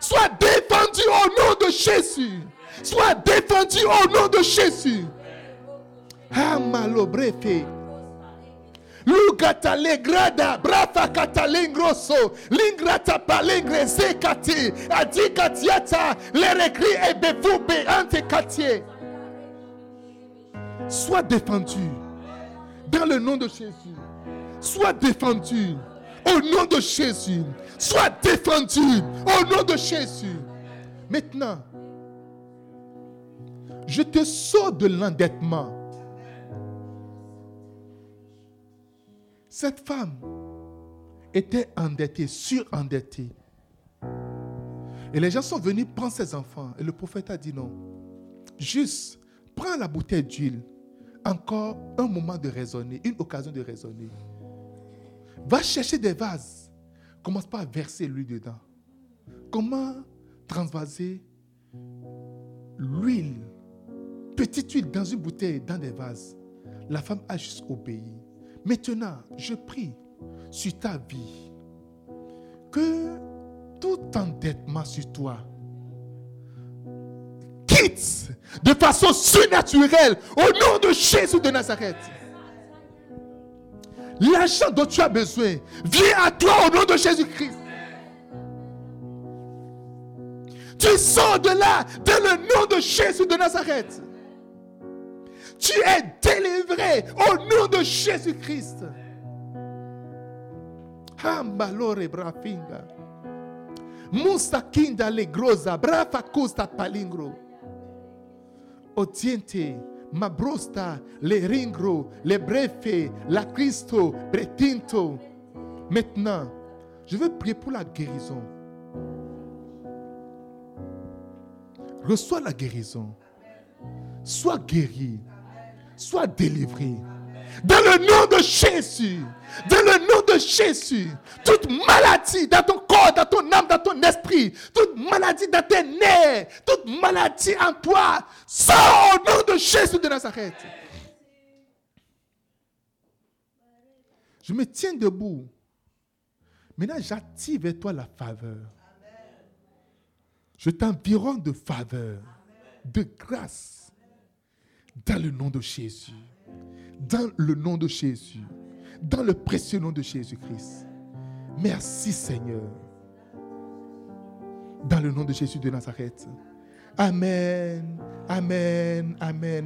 Sois défendu au nom de Jésus. Sois défendu au nom de Jésus. Amalobrefe. Lugata legrada, brafa katalingroso, lingrata palingre zekati, adikatiata, lerekri e befube ante katie. Sois défendu dans le nom de Jésus. Sois défendu au nom de Jésus. Sois défendu au nom de Jésus. Maintenant, je te sors de l'endettement. Cette femme était endettée, surendettée. Et les gens sont venus prendre ses enfants. Et le prophète a dit non. Juste, prends la bouteille d'huile. Encore un moment de raisonner, une occasion de raisonner. Va chercher des vases. Commence pas à verser l'huile dedans. Comment transvaser l'huile, petite huile dans une bouteille, dans des vases? La femme a juste obéi. Maintenant, je prie sur ta vie que tout endettement sur toi quitte de façon surnaturelle au nom de Jésus de Nazareth. L'argent dont tu as besoin vient à toi au nom de Jésus-Christ. Tu sors de là dans le nom de Jésus de Nazareth. Tu es délivré au nom de Jésus-Christ. Hambalore brafinga. Musakinda le groza, brafa costa palingro. Otiente, ma brosta, le ringro, le brefe, la Cristo, pretinto. Maintenant, je veux prier pour la guérison. Reçois la guérison. Sois guéri. Sois délivré. Dans le nom de Jésus. Dans le nom de Jésus. Toute maladie dans ton corps, dans ton âme, dans ton esprit. Toute maladie dans tes nerfs. Toute maladie en toi. Sors au nom de Jésus de Nazareth. Je me tiens debout. Maintenant, j'active vers toi la faveur. Je t'environne de faveur, de grâce. Dans le nom de Jésus. Dans le nom de Jésus. Dans le précieux nom de Jésus-Christ. Merci Seigneur. Dans le nom de Jésus de Nazareth. Amen. Amen. Amen.